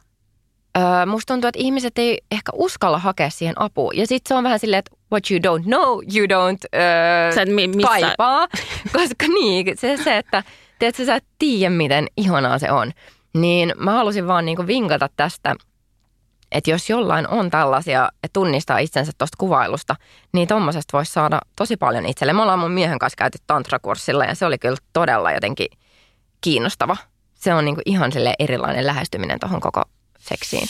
Öö, musta tuntuu, että ihmiset ei ehkä uskalla hakea siihen apua. Ja sitten se on vähän silleen, että what you don't know, you don't sä et mi- missä... kaipaa. <laughs> Koska niin, se, se että tiedätkö, sä et tiedä, miten ihanaa se on. Niin mä halusin vaan niinku vinkata tästä, että jos jollain on tällaisia, että tunnistaa itsensä tuosta kuvailusta, niin tuommoisesta voisi saada tosi paljon itselle. Me ollaan mun miehen kanssa käyty tantrakurssilla ja se oli kyllä todella jotenkin kiinnostava. Se on niinku ihan sille erilainen lähestyminen tuohon koko seksiin.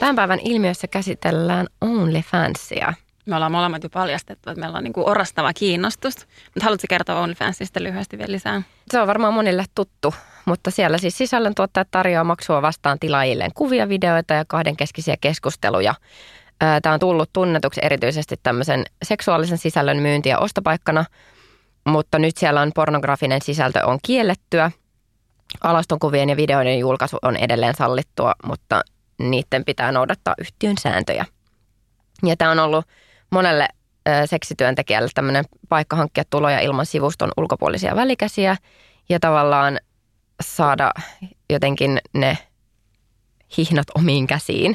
Tämän päivän ilmiössä käsitellään OnlyFansia. Me ollaan molemmat jo paljastettu, että meillä on niin kuin orastava kiinnostus. Mutta haluatko kertoa OnlyFansista lyhyesti vielä lisää? Se on varmaan monille tuttu, mutta siellä siis sisällöntuottajat tarjoaa maksua vastaan tilaajilleen kuvia, videoita ja kahdenkeskisiä keskusteluja Tämä on tullut tunnetuksi erityisesti tämmöisen seksuaalisen sisällön myynti- ja ostopaikkana, mutta nyt siellä on pornografinen sisältö on kiellettyä. Alastonkuvien ja videoiden julkaisu on edelleen sallittua, mutta niiden pitää noudattaa yhtiön sääntöjä. Ja tämä on ollut monelle seksityöntekijälle tämmöinen paikka hankkia tuloja ilman sivuston ulkopuolisia välikäsiä ja tavallaan saada jotenkin ne hihnat omiin käsiin.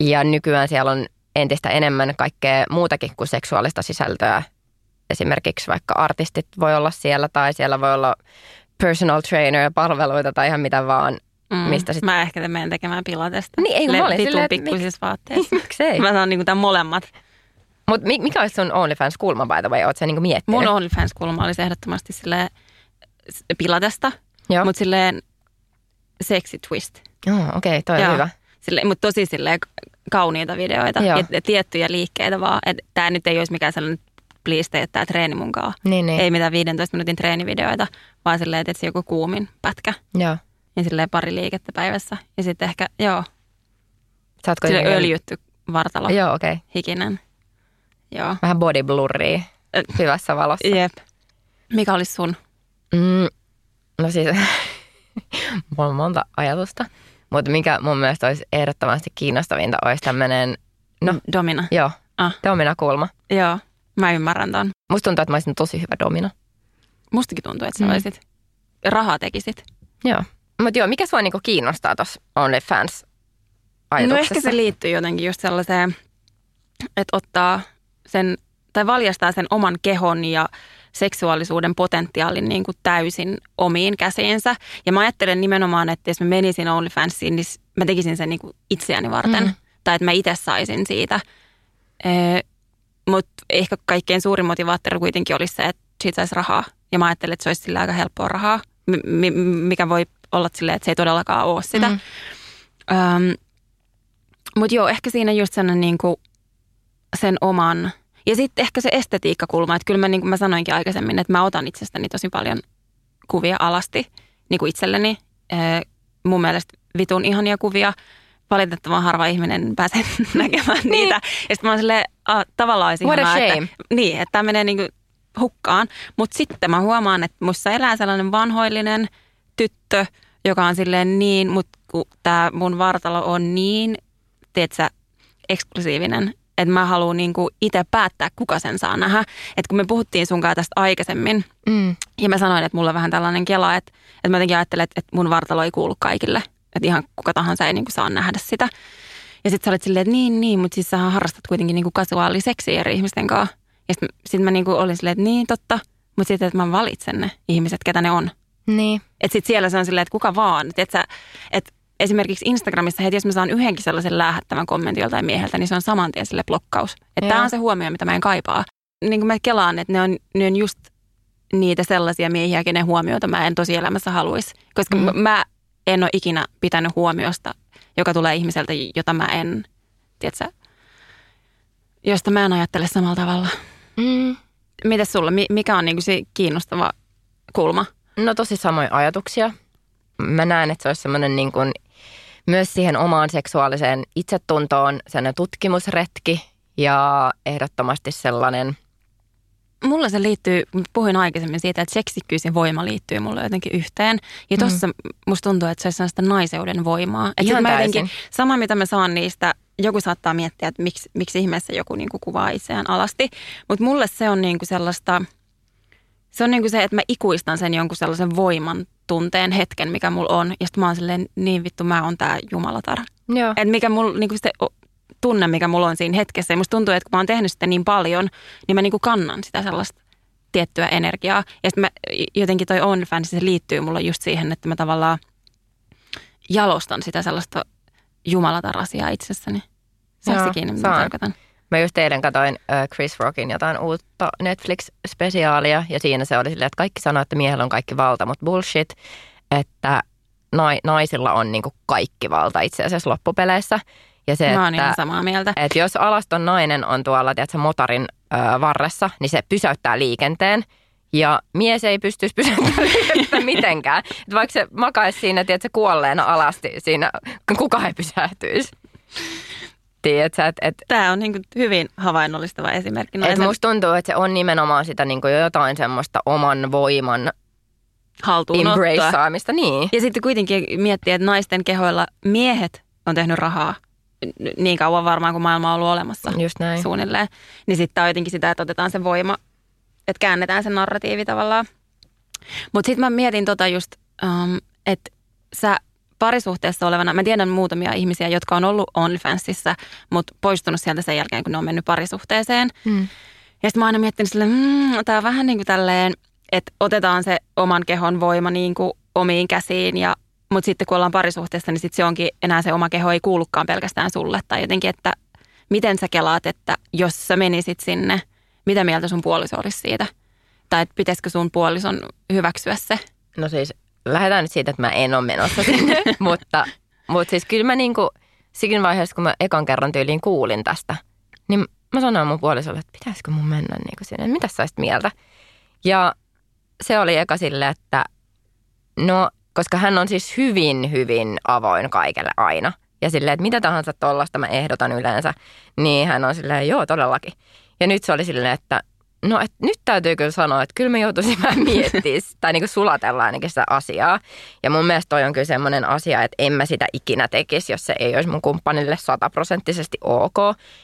Ja nykyään siellä on entistä enemmän kaikkea muutakin kuin seksuaalista sisältöä. Esimerkiksi vaikka artistit voi olla siellä tai siellä voi olla personal trainer palveluita tai ihan mitä vaan. Mm, mistä sit... Mä ehkä menen tekemään pilatesta. Niin, ei, Le- mä olin silleen, pikkuisissa vaatteissa. <laughs> Miksei? Mä saan niinku tämän molemmat. Mutta mikä olisi sun OnlyFans-kulma, by the way? Oletko niinku miettinyt? Mun OnlyFans-kulma olisi ehdottomasti silleen pilatesta, mutta silleen sexy twist. Joo, oh, okei, okay, toi on hyvä sille, mutta tosi sille kauniita videoita Joo. ja tiettyjä liikkeitä vaan. Tämä nyt ei olisi mikään sellainen please tee tämä treeni munkaan. Niin, niin. Ei mitään 15 minuutin treenivideoita, vaan silleen, että se joku kuumin pätkä. Joo. Ja silleen pari liikettä päivässä. Ja sitten ehkä, joo. Saatko Sille öljytty vartalo. Joo, okei. Okay. Hikinen. Joo. Vähän body blurria hyvässä valossa. Jep. Mikä olisi sun? Mm, no siis, <laughs> mulla on monta ajatusta. Mutta mikä mun mielestä olisi ehdottomasti kiinnostavinta, olisi tämmöinen... No, domina. Joo, ah. domina-kulma. Joo, mä ymmärrän ton. Musta tuntuu, että mä olisin tosi hyvä domina. Mustakin tuntuu, että sä mm. olisit. rahaa tekisit. Joo. Mutta joo, mikä sua niinku kiinnostaa tuossa OnlyFans? No ehkä se liittyy jotenkin just sellaiseen, että ottaa sen, tai valjastaa sen oman kehon ja seksuaalisuuden potentiaalin niin kuin täysin omiin käsiinsä. Ja mä ajattelen nimenomaan, että jos mä menisin OnlyFansiin, niin mä tekisin sen niin kuin itseäni varten. Mm. Tai että mä itse saisin siitä. Ee, Mutta ehkä kaikkein suurin motivaattori kuitenkin olisi se, että siitä saisi rahaa. Ja mä ajattelen, että se olisi sillä aika helppoa rahaa, mikä voi olla silleen, että se ei todellakaan ole sitä. Mm. Mutta joo, ehkä siinä just sen, niin kuin, sen oman... Ja sitten ehkä se estetiikkakulma, että kyllä mä, niin kuin mä sanoinkin aikaisemmin, että mä otan itsestäni tosi paljon kuvia alasti niin kuin itselleni. Ee, mun mielestä vitun ihania kuvia. Valitettavan harva ihminen pääsee <laughs> näkemään niin. niitä. Ja sitten mä oon silleen, a, tavallaan olisi What ihanaa. Että, niin, että tämä menee niin kuin hukkaan. Mutta sitten mä huomaan, että musta elää sellainen vanhoillinen tyttö, joka on silleen niin, mutta kun tämä mun vartalo on niin, tiedätkö, eksklusiivinen, että mä haluan niinku itse päättää, kuka sen saa nähdä. Että kun me puhuttiin sunkaan tästä aikaisemmin, Mm. ja mä sanoin, että mulla on vähän tällainen kela, että, että mä jotenkin ajattelen, että, että mun vartalo ei kuulu kaikille. Että ihan kuka tahansa ei niinku saa nähdä sitä. Ja sitten sä olit silleen, että niin, niin, mutta siis sä harrastat kuitenkin niinku kasuaaliseksiä eri ihmisten kanssa. Ja sitten sit mä niinku olin silleen, että niin, totta. Mutta sitten, että mä valitsen ne ihmiset, ketä ne on. Niin. Että sitten siellä se on silleen, että kuka vaan. Että et esimerkiksi Instagramissa heti, jos mä saan yhdenkin sellaisen lähettävän kommentin joltain mieheltä, niin se on saman tien sille blokkaus. Että tämä on se huomio, mitä mä en kaipaa. Niin kuin mä kelaan, että ne on, ne on just niitä sellaisia miehiä, kenen huomiota mä en tosielämässä haluaisi. Koska Mm. mä en ole ikinä pitänyt huomiosta, joka tulee ihmiseltä, jota mä en, tiedätkö, josta mä en ajattele samalla tavalla. Mm. Mites sulla, mi- mikä on niinku se kiinnostava kulma? No tosi samoja ajatuksia. Mä näen, että se olisi semmoinen niin kuin myös siihen omaan seksuaaliseen itsetuntoon sellainen tutkimusretki ja ehdottomasti sellainen, Mulla se liittyy, puhuin aikaisemmin siitä, että seksikkyys ja voima liittyy mulle jotenkin yhteen. Ja tossa mm. musta tuntuu, että se olisi sellaista naiseuden voimaa. Että Ihan mä jotenkin, sama mitä mä saan niistä, joku saattaa miettiä, että miksi, miksi ihmeessä joku niinku kuvaa itseään alasti. Mutta mulle se on niinku sellaista, se on niinku se, että mä ikuistan sen jonkun sellaisen voiman tunteen hetken, mikä mulla on. Ja sitten mä oon silleen, niin vittu, mä oon tää jumalatar. joo, Että mikä mulla, niinku se o- tunne, mikä mulla on siinä hetkessä. Ja musta tuntuu, että kun mä oon tehnyt sitä niin paljon, niin mä niinku kannan sitä sellaista tiettyä energiaa. Ja sitten jotenkin toi OnlyFans, se liittyy mulla just siihen, että mä tavallaan jalostan sitä sellaista jumalatar-asiaa itsessäni. Se se kiinni, mitä mä tarkoitan. Mä just eilen katsoin äh, Chris Rockin jotain uutta Netflix-spesiaalia ja siinä se oli silleen, että kaikki sanoo, että miehellä on kaikki valta, mutta bullshit, että nai, naisilla on niinku kaikki valta itse asiassa loppupeleissä. Ja se, Mä oon ihan että, samaa mieltä. että jos alaston nainen on tuolla tiedätkö, motorin ö, varressa, niin se pysäyttää liikenteen. Ja mies ei pystyisi pysäyttämään <laughs> mitenkään. Et vaikka se makaisi siinä, tiedätkö, kuolleena alasti siinä, kuka ei pysähtyisi. Tiedätkö, että et, Tämä on niinku hyvin havainnollistava esimerkki. No, et se musta tuntuu, että se on nimenomaan sitä niin kuin jotain semmoista oman voiman embraceaamista. Niin. Ja sitten kuitenkin miettiä, että naisten kehoilla miehet on tehnyt rahaa niin kauan varmaan, kun maailma on ollut olemassa. Just näin. suunnilleen. Niin sitten on jotenkin sitä, että otetaan se voima, että käännetään se narratiivi tavallaan. Mutta sitten mä mietin tota just, um, että sä parisuhteessa olevana, mä tiedän muutamia ihmisiä, jotka on ollut OnlyFansissa, mutta poistunut sieltä sen jälkeen, kun ne on mennyt parisuhteeseen. Mm. Ja sitten mä oon aina miettinyt silleen, mmm, tää on vähän niin kuin tälleen, että otetaan se oman kehon voima niin kuin omiin käsiin ja mutta sitten kun ollaan parisuhteessa, niin sitten se onkin enää se oma keho ei kuulukaan pelkästään sulle. Tai jotenkin, että miten sä kelaat, että jos sä menisit sinne, mitä mieltä sun puoliso olisi siitä? Tai että pitäisikö sun puolison hyväksyä se? No siis lähdetään nyt siitä, että mä en ole menossa sinne, <laughs> mutta, mutta siis kyllä mä niinku, siinä vaiheessa, kun mä ekan kerran tyyliin kuulin tästä, niin mä sanoin mun puolisolle, että pitäisikö mun mennä niinku sinne, mitä sä mieltä? Ja se oli eka sille, että no, koska hän on siis hyvin, hyvin avoin kaikelle aina. Ja silleen, että mitä tahansa tollasta mä ehdotan yleensä, niin hän on silleen, joo todellakin. Ja nyt se oli silleen, että No et nyt täytyy kyllä sanoa, että kyllä me joutuisin <laughs> vähän miettimään tai niin sulatella ainakin sitä asiaa. Ja mun mielestä toi on kyllä semmoinen asia, että en mä sitä ikinä tekisi, jos se ei olisi mun kumppanille sataprosenttisesti ok.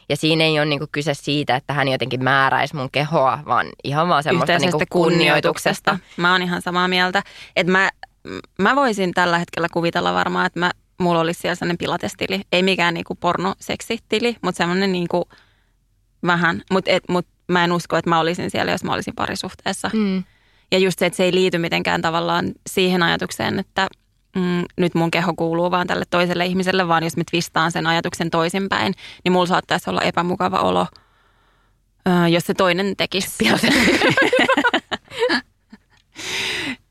Ja siinä ei ole niin kyse siitä, että hän jotenkin määräisi mun kehoa, vaan ihan vaan semmoista niin kuin kunnioituksesta. Mä oon ihan samaa mieltä. Että mä, mä voisin tällä hetkellä kuvitella varmaan, että mä, mulla olisi siellä sellainen pilatestili. Ei mikään niinku pornoseksitili, mutta semmoinen niinku vähän. Mutta mut mä en usko, että mä olisin siellä, jos mä olisin parisuhteessa. Mm. Ja just se, että se ei liity mitenkään tavallaan siihen ajatukseen, että mm, nyt mun keho kuuluu vaan tälle toiselle ihmiselle, vaan jos mä twistaan sen ajatuksen toisinpäin, niin mulla saattaisi olla epämukava olo, jos se toinen tekisi. <laughs>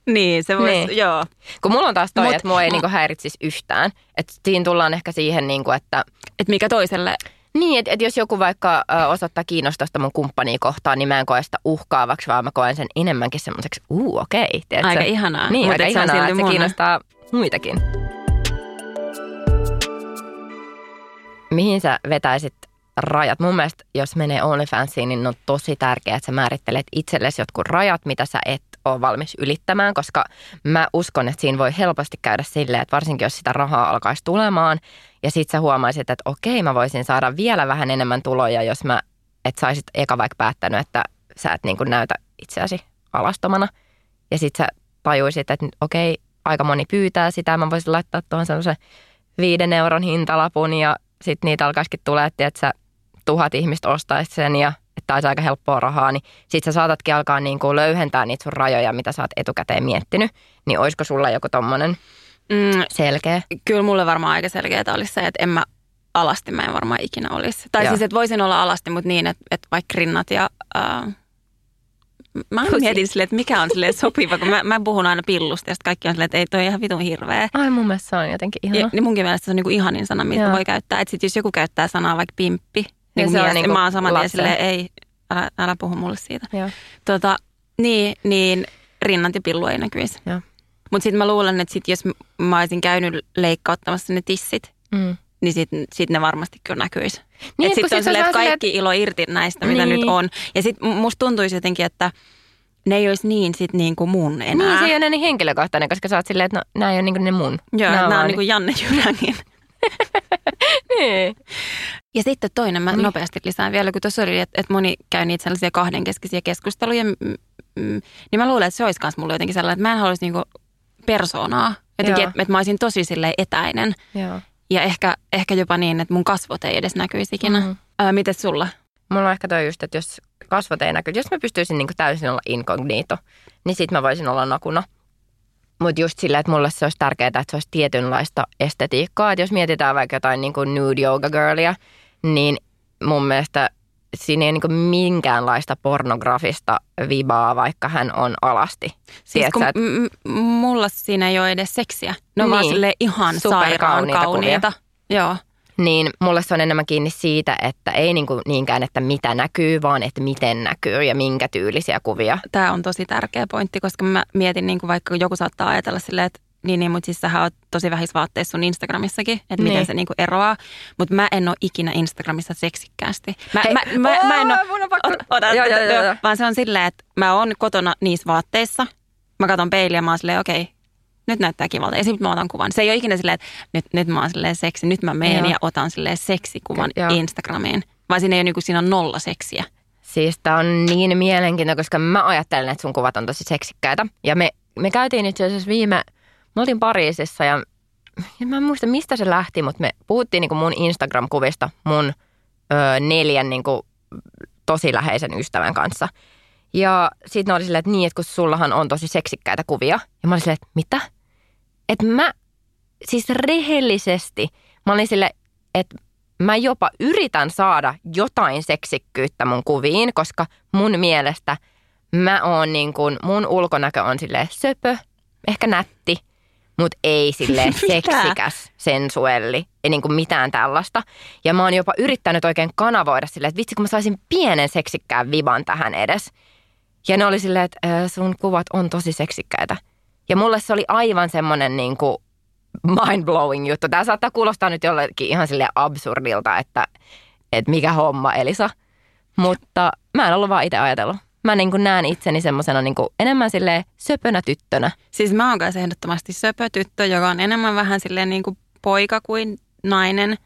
niin, se voisi, Niin. joo. Kun mulla on taas toi, Mut- että mua ei mu- niinku häiritsisi yhtään. Että siinä tullaan ehkä siihen, niinku, että Että mikä toiselle, niin, että et jos joku vaikka ö, osoittaa kiinnostusta mun kumppania kohtaan, niin mä en koe sitä uhkaavaksi, vaan mä koen sen enemmänkin semmoiseksi, uu okei. tiedätkö? Aika ihanaa. Niin, Mut aika ihanaa, että se kiinnostaa muitakin. Mihin sä vetäisit rajat? Mun mielestä, jos menee OnlyFansiin, niin on tosi tärkeää, että sä määrittelet itsellesi jotkut rajat, mitä sä et ole valmis ylittämään, koska mä uskon, että siinä voi helposti käydä silleen, että varsinkin jos sitä rahaa alkaisi tulemaan, ja sit sä huomaisit, että okei, mä voisin saada vielä vähän enemmän tuloja, jos mä, et saisit eka vaikka päättänyt, että sä et niin näytä itseäsi alastomana, ja sit sä tajuisit, että okei, aika moni pyytää sitä, mä voisin laittaa tuohon semmoisen viiden euron hintalapun, ja sitten niitä alkaisikin tulee, että sä tuhat ihmistä ostaisi sen, ja että olisi aika helppoa rahaa, niin sit sä saatatkin alkaa niin kuin löyhentää niitä sun rajoja, mitä sä oot etukäteen miettinyt, niin olisiko sulla joku tommonen mm, selkeä? kyllä mulle varmaan aika selkeää olisi se, että en mä alasti mä en varmaan ikinä olisi. Tai Joo. siis, että voisin olla alasti, mutta niin, että, että vaikka rinnat ja... Äh, mä Pussy. mietin silleen, että mikä on silleen sopiva, kun mä, mä puhun aina pillusta ja kaikki on silleen, että ei toi ihan vitun hirveä. Ai mun mielestä se on jotenkin ihana. Ja, niin munkin mielestä se on niinku ihanin sana, mitä voi käyttää. Että sit jos joku käyttää sanaa vaikka pimppi, niin, se on mies, niinku mä oon saman tien silleen, ei, älä, älä puhu mulle siitä. Joo. Tota, niin, niin rinnat ja pillu ei näkyisi. Joo. Mutta sitten mä luulen, että sit jos mä olisin käynyt leikkauttamassa ne tissit, Mm. niin sitten sit ne varmasti kyllä näkyisi. Niin, Niin, et kun sitten on sit se on silleen, että kaikki ilo irti näistä, mitä Niin. nyt on. Ja sitten musta tuntuisi jotenkin, että ne ei olisi niin sit niinku mun enää. Niin, se ei ole enää niin henkilökohtainen, koska sä oot silleen, että no, nämä ei ole niin ne mun. Joo, Nää nämä on vaan niinku Janne Jyrängin. <laughs> Niin. Ja sitten toinen, mä Niin. nopeasti lisään vielä, kun tuossa oli, että, että moni käy niitä sellaisia kahdenkeskisiä keskusteluja, mm, niin mä luulen, että se olisi myös mulle jotenkin sellainen, että mä en haluaisi niinku persoonaa. Jotenkin, että, että mä olisin tosi silleen etäinen. Joo. Ja ehkä, ehkä jopa niin, että mun kasvot ei edes näkyisi ikinä. Mhm. Mm. Ää, mites sulla? Mulla on ehkä toi just, että jos kasvot ei näky, jos mä pystyisin niin täysin olla incognito, niin sit mä voisin olla nakuna. Mutta just sillä, että mulle se olisi tärkeää, että se olisi tietynlaista estetiikkaa. Että jos mietitään vaikka jotain niin kuin nude yoga girlia, niin mun mielestä siinä ei ole niin minkäänlaista pornografista vibaa, vaikka hän on alasti. Siis Tiedätkö, kun että- m- mulla siinä ei ole edes seksiä. Ne on vaan Niin. sille ihan sairaan kauniita. Joo. Niin mulle se on enemmän kiinni siitä, että ei niinku niinkään, että mitä näkyy, vaan että miten näkyy ja minkä tyylisiä kuvia. Tämä on tosi tärkeä pointti, koska mä mietin, niin kuin vaikka joku saattaa ajatella silleen, että niin, niin mutta siis sähän oot tosi vähissä vaatteissa sun Instagramissakin, että Niin. miten se niin kuin eroaa. Mutta mä en ole ikinä Instagramissa seksikkäästi. Mä, Hei, mä, mä, mä en oo, mun on pakko- ota, ota, Joo, joo, joo, joo. vaan se on silleen, että mä oon kotona niissä vaatteissa. Mä katson peiliä ja mä oon silleen, okei, nyt näyttää kivalta. Ja sitten mä otan kuvan. Se ei ole ikinä silleen, että nyt, nyt mä oon silleen seksi. Nyt mä menen ja otan silleen seksikuvan Joo. Instagramiin. Vaan siinä ei ole niin kuin, siinä on nolla seksiä. Siis tää on niin mielenkiintoista, koska mä ajattelen, että sun kuvat on tosi seksikkäitä. Ja me, me käytiin itse asiassa viime, me oltiin Pariisissa ja, ja mä en muista mistä se lähti, mutta me puhuttiin niinku mun Instagram-kuvista mun ö, neljän niinku tosi läheisen ystävän kanssa. Ja sitten ne oli silleen, että niin, että kun sullahan on tosi seksikkäitä kuvia. Ja mä olin silleen, että mitä? Että mä, siis rehellisesti, mä olin silleen, että mä jopa yritän saada jotain seksikkyyttä mun kuviin, koska mun mielestä mä oon niin kuin, mun ulkonäkö on silleen söpö, ehkä nätti, mutta ei silleen <laughs> Mitä? seksikäs, sensuelli, ei niin kuin mitään tällaista. Ja mä oon jopa yrittänyt oikein kanavoida silleen, että vitsi kun mä saisin pienen seksikkään viban tähän edes. Ja ne oli silleen, että "Ö, sun kuvat on tosi seksikkäitä. Ja mulle se oli aivan semmoinen niin kuin mind-blowing juttu. Tämä saattaa kuulostaa nyt jollekin ihan sille absurdilta, että, että mikä homma Elisa. Mutta mä en ollut vaan itse ajatellut. Mä niin kuin näen itseni semmoisena niin kuin enemmän silleen söpönä tyttönä. Siis mä oon kanssa ehdottomasti söpötyttö, joka on enemmän vähän silleen niin kuin poika kuin nainen.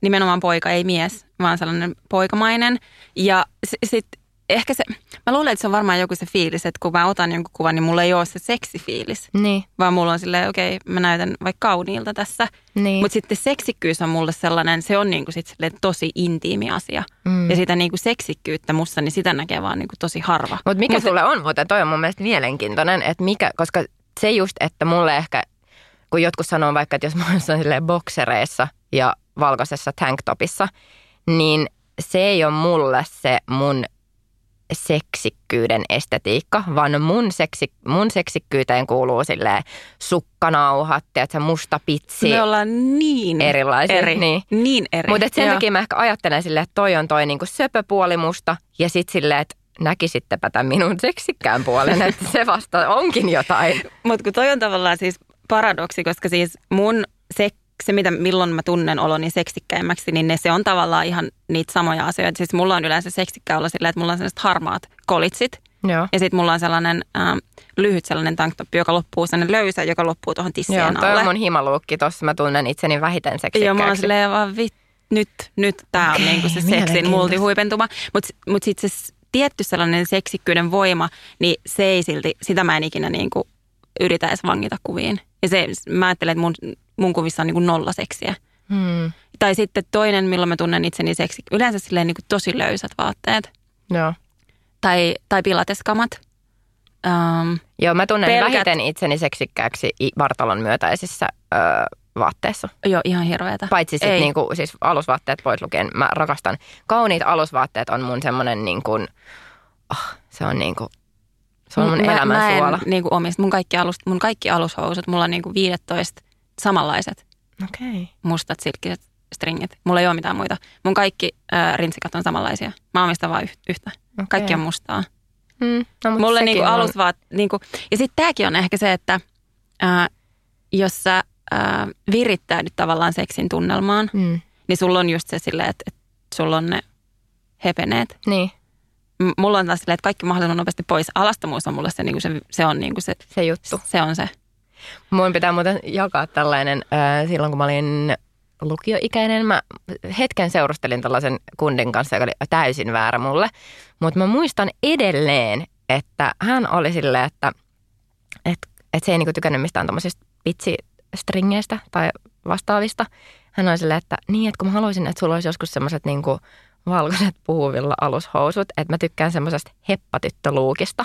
Nimenomaan poika, ei mies, vaan sellainen poikamainen. Ja sitten ehkä se, mä luulen, että se on varmaan joku se fiilis, että kun mä otan jonkun kuvan, niin mulla ei ole se seksifiilis. Niin. Vaan mulla on silleen, okei, okay, mä näytän vaikka kauniilta tässä. Niin. Mutta sitten seksikkyys on mulle sellainen, se on niinku sit tosi intiimi asia. Mm. Ja sitä niinku seksikkyyttä musta, niin sitä näkee vaan niinku tosi harva. Mutta mikä Mut- sulle on muuten, toi on mun mielestä mielenkiintoinen, että mikä, koska se just, että mulle ehkä, kun jotkut sanoo vaikka, että jos mä oon boksereissa ja valkoisessa tanktopissa, niin se ei ole mulle se mun seksikkyyden estetiikka, vaan mun, seksi, mun seksikkyyteen kuuluu silleen sukkanauhat, tiedätkö, musta pitsi. Me ollaan niin Erilaisia, eri. niin. niin eri. Mutta sen Joo. takia mä ehkä ajattelen silleen, että toi on toi niinku söpöpuoli musta ja sit silleen, että näkisittepä tämän minun seksikkään puolen, <laughs> että se vasta onkin jotain. Mutta kun toi on tavallaan siis paradoksi, koska siis mun se, se mitä, milloin mä tunnen oloni seksikkäimmäksi, niin ne, se on tavallaan ihan niitä samoja asioita. Siis mulla on yleensä seksikkä olla silleen, että mulla on sellaiset harmaat kolitsit. Joo. Ja sitten mulla on sellainen ähm, lyhyt sellainen tanktoppi, joka loppuu, sellainen löysä, joka loppuu tuohon tissien Joo, toi alle. on mun himaluukki tossa. Mä tunnen itseni vähiten Joo, mä oon seksikkääksi. silleen vaan vit, nyt, nyt tää on niinku se seksin multihuipentuma. Mutta mut sitten se tietty sellainen seksikkyyden voima, niin se ei silti, sitä mä en ikinä niinku yritä edes vangita kuviin. Ja se, mä ajattelen, että mun, mun kuvissa on niinku nolla seksiä. Hmm. Tai sitten toinen, milloin mä tunnen itseni seksi, yleensä silleen niinku tosi löysät vaatteet. Joo. Tai, tai pilateskamat. Um, Joo, mä tunnen Pelkät- vähiten itseni seksikkääksi vartalon myötäisissä öö, vaatteissa. joo, ihan hirveetä. Paitsi sit Ei. niinku, siis alusvaatteet pois lukien. Mä rakastan. Kauniit alusvaatteet on mun semmonen niin kuin, oh, se on niinku, se on mun mä, elämän mä en suola. niinku omista. Mun kaikki, alus, mun kaikki alushousut, mulla on niinku 15 samanlaiset. Okay. mustat silkkiset stringit. Mulla ei ole mitään muita. Mun kaikki äh, rintsikat on samanlaisia. Mä omistan vain yh- yhtä. Okei. Kaikki on mustaa. Mm, no, Mulle niinku on- alus vaan, niinku, ja sitten tämäkin on ehkä se, että äh, jos sä äh, virittäydyt tavallaan seksin tunnelmaan, Mm, niin sulla on just se silleen, että, että sulla on ne hepeneet. niin, mulla on taas silleen, että kaikki mahdollisimman nopeasti pois. Alastomuus on mulle se, niinku se, se on niinku se, se juttu. se on se. Mun pitää muuten jakaa tällainen, äh, silloin kun mä olin lukioikäinen, mä hetken seurustelin tällaisen kundin kanssa, joka oli täysin väärä mulle. Mutta mä muistan edelleen, että hän oli silleen, että et, et se ei niinku tykännyt mistään tommosista pitsistringeistä tai vastaavista. Hän oli silleen, että niin, että kun mä haluaisin, että sulla olisi joskus semmoiset niinku valkoiset puhuvilla alushousut, että mä tykkään semmoisesta heppatyttöluukista.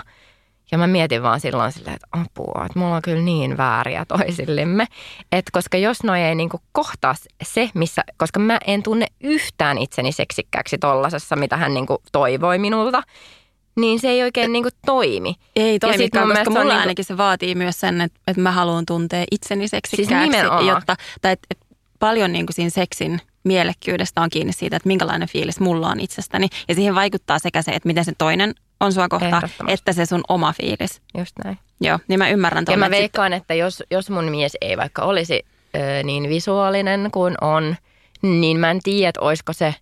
Ja mä mietin vaan silloin silleen, että apua, että mulla on kyllä niin vääriä toisillemme. Että koska jos noi ei niinku kohtaa se, missä, koska mä en tunne yhtään itseni seksikkääksi tollasessa, mitä hän niinku toivoi minulta, niin se ei oikein niinku toimi. Ei toimikaan, mun koska mulla niinku- ainakin se vaatii myös sen, että, että mä haluan tuntea itseni seksikkääksi. nimenomaan. jotta, tai että, että paljon niin kuin siinä seksin mielekkyydestä on kiinni siitä, että minkälainen fiilis mulla on itsestäni. Ja siihen vaikuttaa sekä se, että miten se toinen on sua Ehdottomasti. että se sun oma fiilis. Just näin. Joo, niin mä ymmärrän Ja tuon. mä että sit- veikkaan, että jos, jos mun mies ei vaikka olisi ö, niin visuaalinen kuin on, niin mä en tiedä, että olisiko se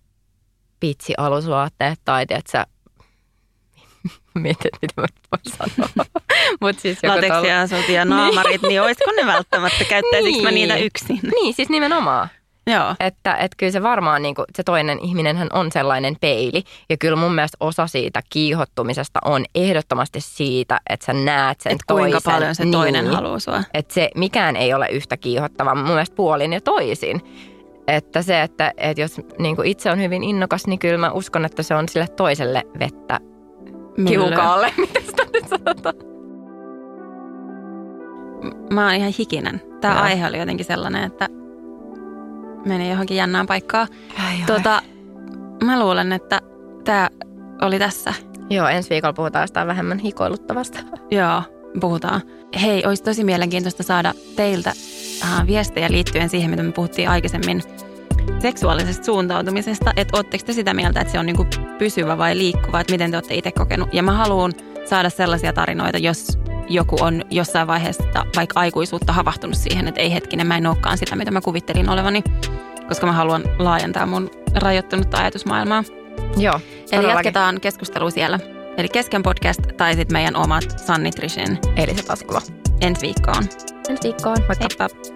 pitsi alusvaatteet tai tiedätkö, <laughs> mietin, että mitä mä voin sanoa. <laughs> Mut siis lateksiasut ja naamarit, <laughs> niin olisiko ne välttämättä, käyttäisikö mä Niin. niitä yksin? Niin, siis nimenomaan. Joo. Että, että kyllä se varmaan niin kuin, se toinen ihminenhän on sellainen peili. Ja kyllä mun mielestä osa siitä kiihottumisesta on ehdottomasti siitä, että sä näet sen Et kuinka toisen. paljon se toinen niin. haluaa sua. Että se mikään ei ole yhtä kiihottava mun mielestä puolin ja toisin. Että se, että, että jos niin kuin itse on hyvin innokas, niin kyllä mä uskon, että se on sille toiselle vettä kiukaalle. <laughs> Miten sitä nyt sanotaan? Mä oon ihan hikinen. Tämä Joo. aihe oli jotenkin sellainen, että meni johonkin jännään paikkaan. Ai. Tota, mä luulen, että tämä oli tässä. Joo, ensi viikolla puhutaan jostain vähemmän hikoiluttavasta. Joo, puhutaan. Hei, olisi tosi mielenkiintoista saada teiltä äh, viestejä liittyen siihen, mitä me puhuttiin aikaisemmin seksuaalisesta suuntautumisesta. Että ootteko te sitä mieltä, että se on niinku pysyvä vai liikkuva, että miten te olette itse kokenut. Ja mä haluan saada sellaisia tarinoita, jos joku on jossain vaiheessa vaikka aikuisuutta havahtunut siihen, että ei hetkinen, mä en olekaan sitä, mitä mä kuvittelin olevani. Koska mä haluan laajentaa mun rajoittunutta ajatusmaailmaa. Joo, Eli jatketaan keskustelua siellä. eli Kesken podcast tai sitten meidän omat Sannitrition. Elisa Taskula. Ensi viikkoon. Ensi viikkoon. Moikka. Heippa.